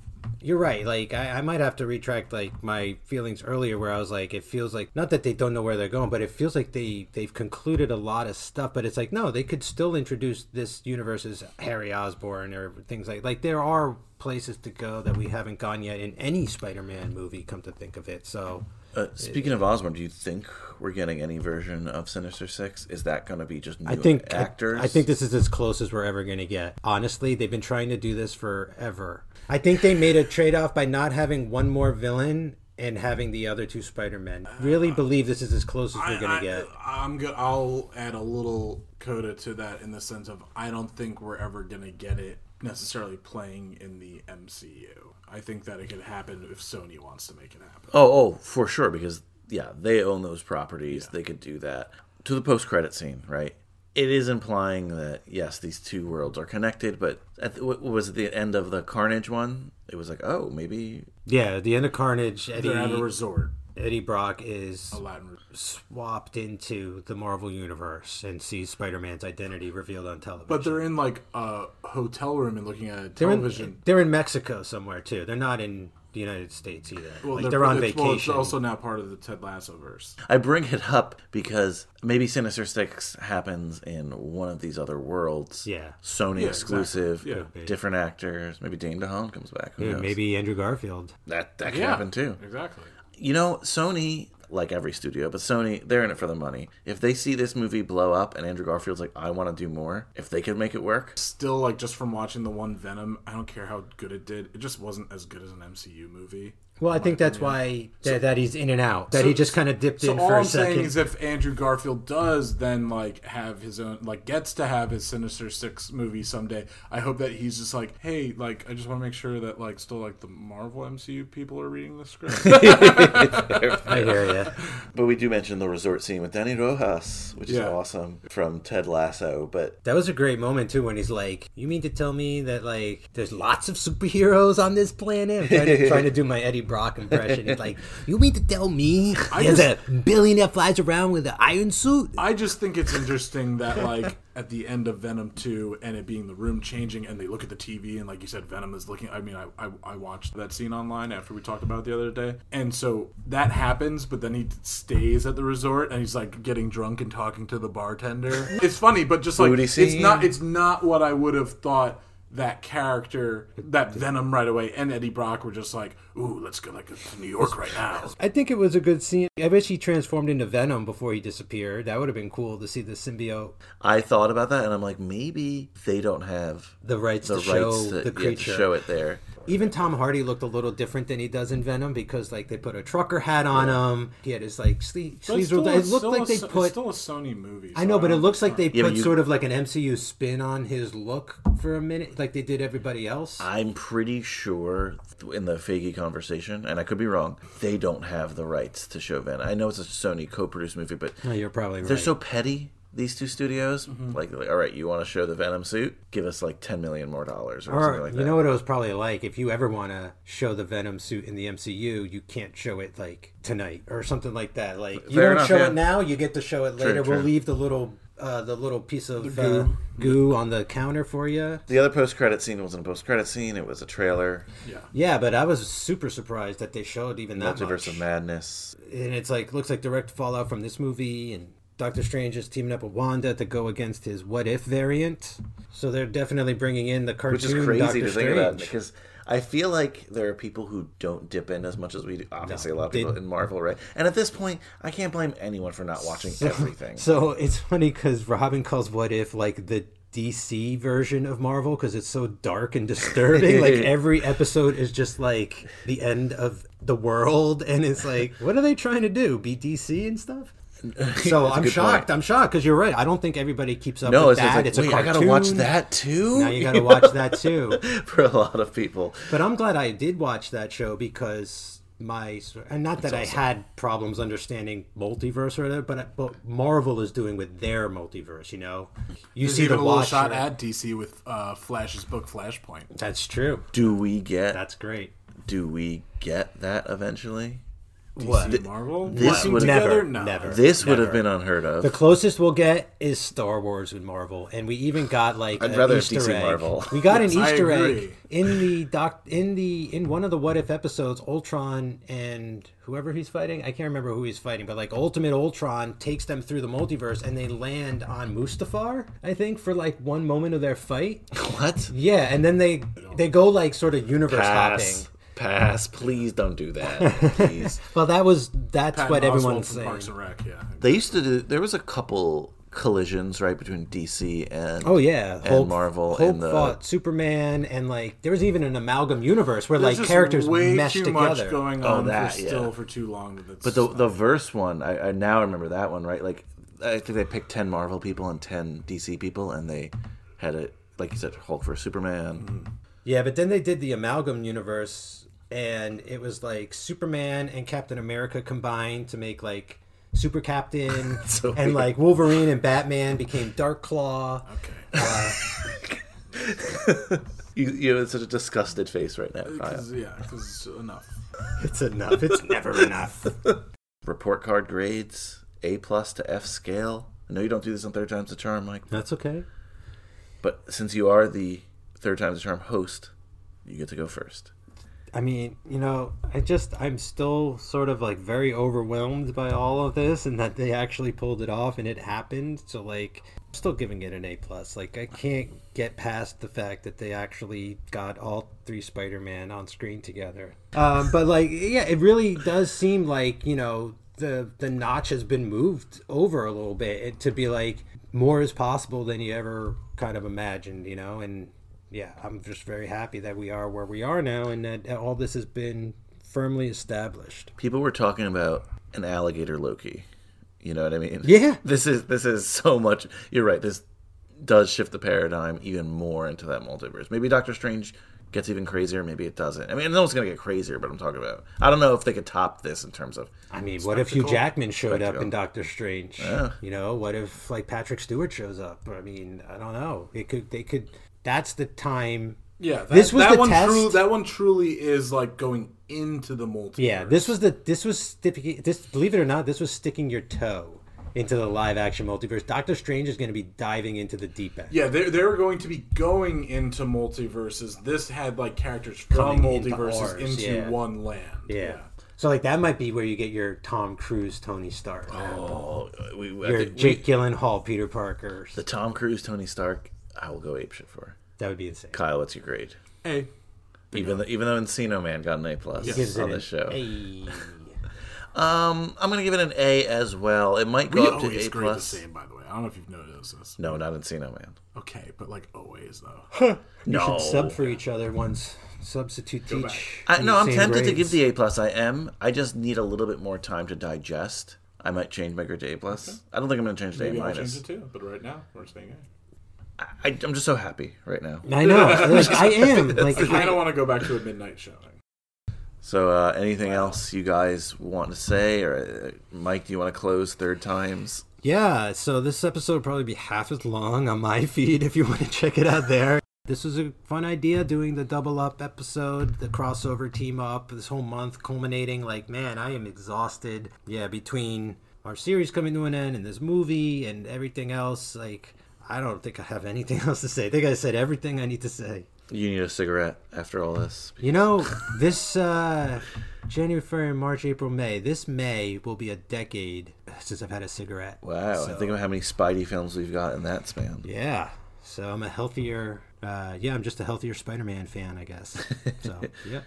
You're right. Like I, I might have to retract like my feelings earlier, where I was like, it feels like not that they don't know where they're going, but it feels like they they've concluded a lot of stuff. But it's like no, they could still introduce this universe as Harry Osborn or things like like there are places to go that we haven't gone yet in any Spider-Man movie. Come to think of it, so Uh, speaking of Osborn, do you think we're getting any version of Sinister Six? Is that going to be just new I think actors? I, I think this is as close as we're ever going to get. Honestly, they've been trying to do this forever. I think they made a trade off by not having one more villain and having the other two Spider Men. Really uh, believe this is as close as we're going to get. I, am go- I'll add a little coda to that in the sense of I don't think we're ever gonna get it necessarily playing in the MCU. I think that it could happen if Sony wants to make it happen. Oh, oh, for sure, because yeah, they own those properties. They could do that. To the post-credit scene, right? It is implying that yes, these two worlds are connected. But at the, what was it the end of the Carnage one? It was like, oh, maybe Yeah, the end of Carnage, Eddie, They're at a resort, Eddie Brock is Latin. swapped into the Marvel Universe and sees Spider Man's identity revealed on television. But they're in like a hotel room and looking at a they're television. in, they're in Mexico somewhere too. They're not in the United States either. well, like they're, on it's- vacation. Well, it's also now part of the Ted Lasso verse. I bring it up because maybe Sinister Six happens in one of these other worlds. Yeah. Sony Yeah, exclusive, exactly. Yeah. different actors. Maybe Dane DeHaan comes back. Who Yeah, knows? maybe Andrew Garfield. that that could Yeah, happen too. Exactly. You know, Sony, like every studio, but Sony, they're in it for the money. If they see this movie blow up and Andrew Garfield's like, I want to do more, if they could make it work, Still, like just from watching the one Venom, I don't care how good it did. It just wasn't as good as an MCU movie. Well, I think that's why that, that he's in and out. That he just kind of dipped So in all for a I'm saying second. is, if Andrew Garfield does then like have his own, like gets to have his Sinister Six movie someday, I hope that he's just like, hey, like I just want to make sure that like still like the Marvel MCU people are reading the script. I hear you. but we do mention the resort scene with Danny Rojas, which is awesome from Ted Lasso. But That was a great moment too when he's like, "You mean to tell me that like there's lots of superheroes on this planet?" I'm trying to, trying to do my Eddie Brock impression. He's like, "You mean to tell me there's a billionaire flies around with an iron suit?" I just think it's interesting that like at the end of Venom two and it being the room changing and they look at the TV and like you said Venom is looking. I mean I I, I watched that scene online after we talked about it the other day, and so that happens, but then he stays at the resort and he's like getting drunk and talking to the bartender. it's funny, but just like it's not it's not what I would have thought. That character, that Venom right away, and Eddie Brock were just like, "Ooh, let's go like to New York right now." I think it was a good scene. I wish he transformed into Venom before he disappeared. That would have been cool to see the symbiote, I thought about that, and I'm like, maybe they don't have the rights the to show to, the yeah, to creature. show it there. Even Tom Hardy looked a little different than he does in Venom because like they put a trucker hat on him. He had his like sleeve, sleeves. rolled still- down. It looked like a they put It's still a Sony movie. I know, but it looks like they Yeah, put you- sort of like an MCU spin on his look for a minute, like they did everybody else. I'm pretty sure in the Feige conversation, and I could be wrong, they don't have the rights to show Venom. I know it's a Sony co-produced movie, but no, you're probably right. they're so petty these two studios. Mm-hmm. Like, like, all right, you want to show the Venom suit? Give us like ten million more dollars or, something like you that. know what it was probably like if you ever want to show the Venom suit in the MCU, you can't show it like tonight or something like that. Like you Fair don't enough, show yeah. it now, you get to show it later. true. We'll leave the little uh, the little piece of goo. Uh, goo on the counter for you. the other post credit scene wasn't a post credit scene; it was a trailer. Yeah. Yeah, but I was super surprised that they showed even that Multiverse much. of Madness. and it's like looks like direct fallout from this movie and Doctor Strange is teaming up with Wanda to go against his what if variant. So they're definitely bringing in the cartoon which is crazy Doctor to Strange. think about because I feel like there are people who don't dip in as much as we do. Obviously, a lot of they- people in Marvel, right? And at this point, I can't blame anyone for not watching everything. So it's funny because Robin calls what if like the DC version of Marvel because it's so dark and disturbing. like every episode is just like the end of the world, and it's like, what are they trying to do? Be DC and stuff. So I'm shocked. point. I'm shocked because you're right. I don't think everybody keeps up no, with it's, that. it's like, it's a wait, I gotta watch that too. Now you got to watch that too. for a lot of people. But I'm glad I did watch that show because my and not that I had problems understanding multiverse or whatever, but but Marvel is doing with their multiverse. You know, you There's see the a little shot at DC with uh, Flash's book Flashpoint. That's true. Do we get? That's great. do we get that eventually? What? DC Marvel this would- Never, No. never. This would have been unheard of. The closest we'll get is Star Wars with Marvel, and we even got like I'd rather Easter DC egg. Marvel. We got Yes, an Easter egg in the doc in the in one of the What If episodes. Ultron and whoever he's fighting, I can't remember who he's fighting, but like Ultimate Ultron takes them through the multiverse, and they land on Mustafar, I think, for like one moment of their fight. what? Yeah, and then they they go like sort of universe Pass. hopping. Pass. Please don't do that. Please. Well, that was that's Patton what Oswalt everyone's from saying. Parks and Rec, yeah. they used to do. There was a couple collisions right between DC and Oh yeah, and Marvel Hulk in the fought Superman, and like there was even an amalgam universe where There's like just characters way mesh too together. much going Oh, on that, for yeah. still for too long. But the the verse one, I, I now remember that one, right? Like, I think they picked ten Marvel people and ten DC people, and they had it, like you said, Hulk versus Superman. Mm-hmm. Yeah, but then they did the amalgam universe, and it was like Superman and Captain America combined to make like Super Captain, So and weird. like Wolverine and Batman became Dark Claw. okay. Uh, you, you have such a disgusted face right now, Kyle. 'Cause- yeah, because enough. It's enough. It's never enough. Report card grades: A plus to F scale. I know you don't do this on Third Time's the Charm, Mike, That's okay. but since you are the Third Time's the Charm host, you get to go first. I mean, you know, I just I'm still sort of like very overwhelmed by all of this and that they actually pulled it off and it happened. So like I'm still giving it an A plus. Like I can't get past the fact that they actually got all three Spider-Man on screen together. Um, but like yeah, it really does seem like, you know, the the notch has been moved over a little bit to be like more is possible than you ever kind of imagined, you know, and yeah, I'm just very happy that we are where we are now and that all this has been firmly established. People were talking about an alligator Loki. You know what I mean? Yeah. This is this is so much. You're right. This does shift the paradigm even more into that multiverse. Maybe Doctor Strange gets even crazier. Maybe it doesn't. I mean, no one's gonna get crazier, but I'm talking about. I don't know if they could top this in terms of. I mean, what if Hugh Jackman showed up in Doctor Strange? Yeah. You know, what if like Patrick Stewart shows up? I mean, I don't know. It could they could that's the time Yeah, that, This was that the one. test. True, that one truly is like going into the multiverse. Yeah, this was the this was sticking this believe it or not, this was sticking your toe into the live action multiverse. Doctor Strange is going to be diving into the deep end. Yeah, they're, they were going to be going into multiverses. This had like characters from Coming into multiverses ours, into yeah. one land. Yeah. So like that might be where you get your Tom Cruise, Tony Stark, Oh, we, I your think Jake we- Gyllenhaal, Peter Parker. the Tom Cruise, Tony Stark. I will go apeshit for. That would be insane. Kyle, what's your grade? Hey, Even though, even though Encino Man got an A plus Gives it on an this show. A. Um, I'm gonna give it an A as well. It might we go up to A grade the plus. same. By the way, I don't know if you've noticed this. No, not Encino Man. Okay, but like always though. You No. should sub for each other once. Substitute teach. I, no, I'm same tempted to give the A plus. I am. I just need a little bit more time to digest. I might change my grade to A plus. I don't think I'm gonna change to A Maybe I'll change it too. But right now we're staying A. I, I'm just so happy right now. I know. Like, I am. Like I I, don't want to go back to a midnight showing. So, uh, anything else you guys want to say, or uh, Mike, do you want to close third times? Yeah, so this episode will probably be half as long on my feed if you want to check it out there. This was a fun idea doing the double up episode, the crossover team up, this whole month culminating. Like, man, I am exhausted. Yeah, between our series coming to an end and this movie and everything else, like, I don't think I have anything else to say. I think I said everything I need to say. You need a cigarette after all this. You know, this uh, January, February, March, April, May, this May will be a decade since I've had a cigarette. Wow, So- think about how many Spidey films we've got in that span. Yeah. So I'm a healthier, uh, yeah, I'm just a healthier Spider Man fan, I guess. So, yeah.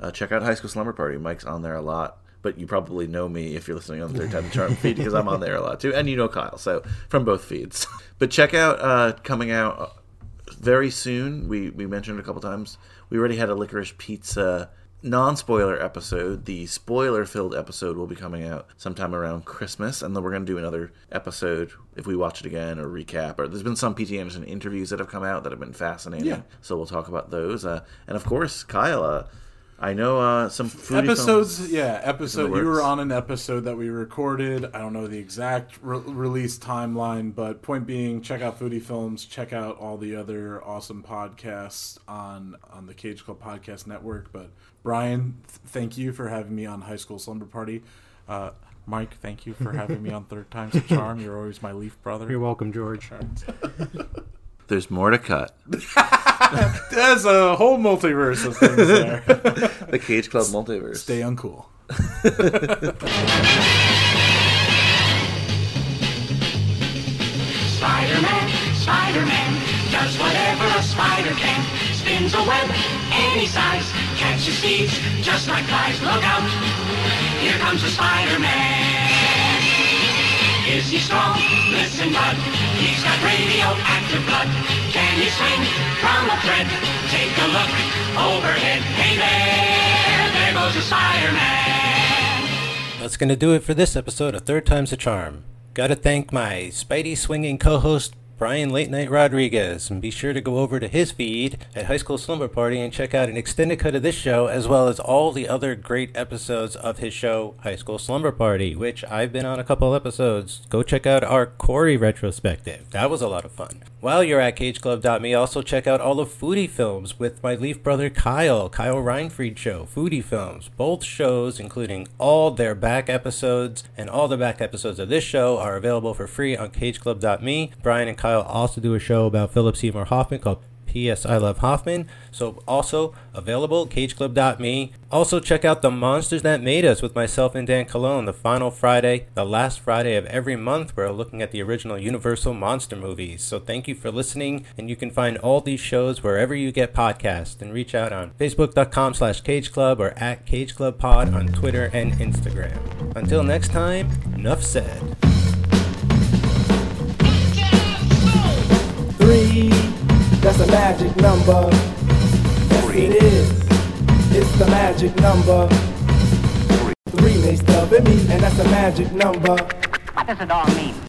Uh, check out High School Slumber Party. Mike's on there a lot, but you probably know me if you're listening on the Third Time the Charm feed because I'm on there a lot too, and you know Kyle, so from both feeds. But check out uh, coming out uh, very soon. We we mentioned a couple times. We already had a licorice pizza non-spoiler episode. The spoiler-filled episode will be coming out sometime around Christmas, and then we're going to do another episode if we watch it again or recap. Or there's been some P.T. Anderson interviews that have come out that have been fascinating. Yeah. So we'll talk about those. Uh, and of course, Kyle. Uh, I know uh, some foodie episodes films- yeah episode you were on an episode that we recorded. I don't know the exact re- release timeline but point being check out foodie films check out all the other awesome podcasts on on the cage club podcast network. But brian th- thank you for having me on high school slumber party. Uh, mike thank you for having me on third time's a charm. You're always my leaf brother. You're welcome, George. There's more to cut. there's a whole multiverse of things there The Cage Club multiverse. stay uncool Spider-Man, Spider-Man, does whatever a spider can. Spins a web any size, catches thieves just like flies. Look out, here comes the Spider-Man. Is he strong? Listen, bud, he's got radioactive blood. Can he swing from a thread? Take a look overhead. Hey there, there goes the Spider-Man. That's going to do it for this episode of Third Time's a Charm. Gotta thank my Spidey swinging co host, Brian Late Night Rodriguez, and be sure to go over to his feed at High School Slumber Party and check out an extended cut of this show as well as all the other great episodes of his show, High School Slumber Party, which I've been on a couple episodes. Go check out our Corey retrospective. That was a lot of fun. While you're at CageClub.me, also check out all of foodie films with my Leaf brother Kyle, Kyle Reinfried Show, Foodie Films. Both shows, including all their back episodes and all the back episodes of this show, are available for free on CageClub.me. Brian and Kyle also do a show about Philip Seymour Hoffman called P.S. I Love Hoffman. So also available cageclub.me. Also check out The Monsters That Made Us with myself and Dan Colon the final Friday, the last Friday of every month. We're looking at the original Universal monster movies. So thank you for listening and you can find all these shows wherever you get podcasts and reach out on facebook.com slash cageclub or at cageclubpod on Twitter and Instagram. Until next time, enough said. That's a magic number. Yes, it is. It's the magic number. Three makes the me, and that's a magic number. What does it all mean?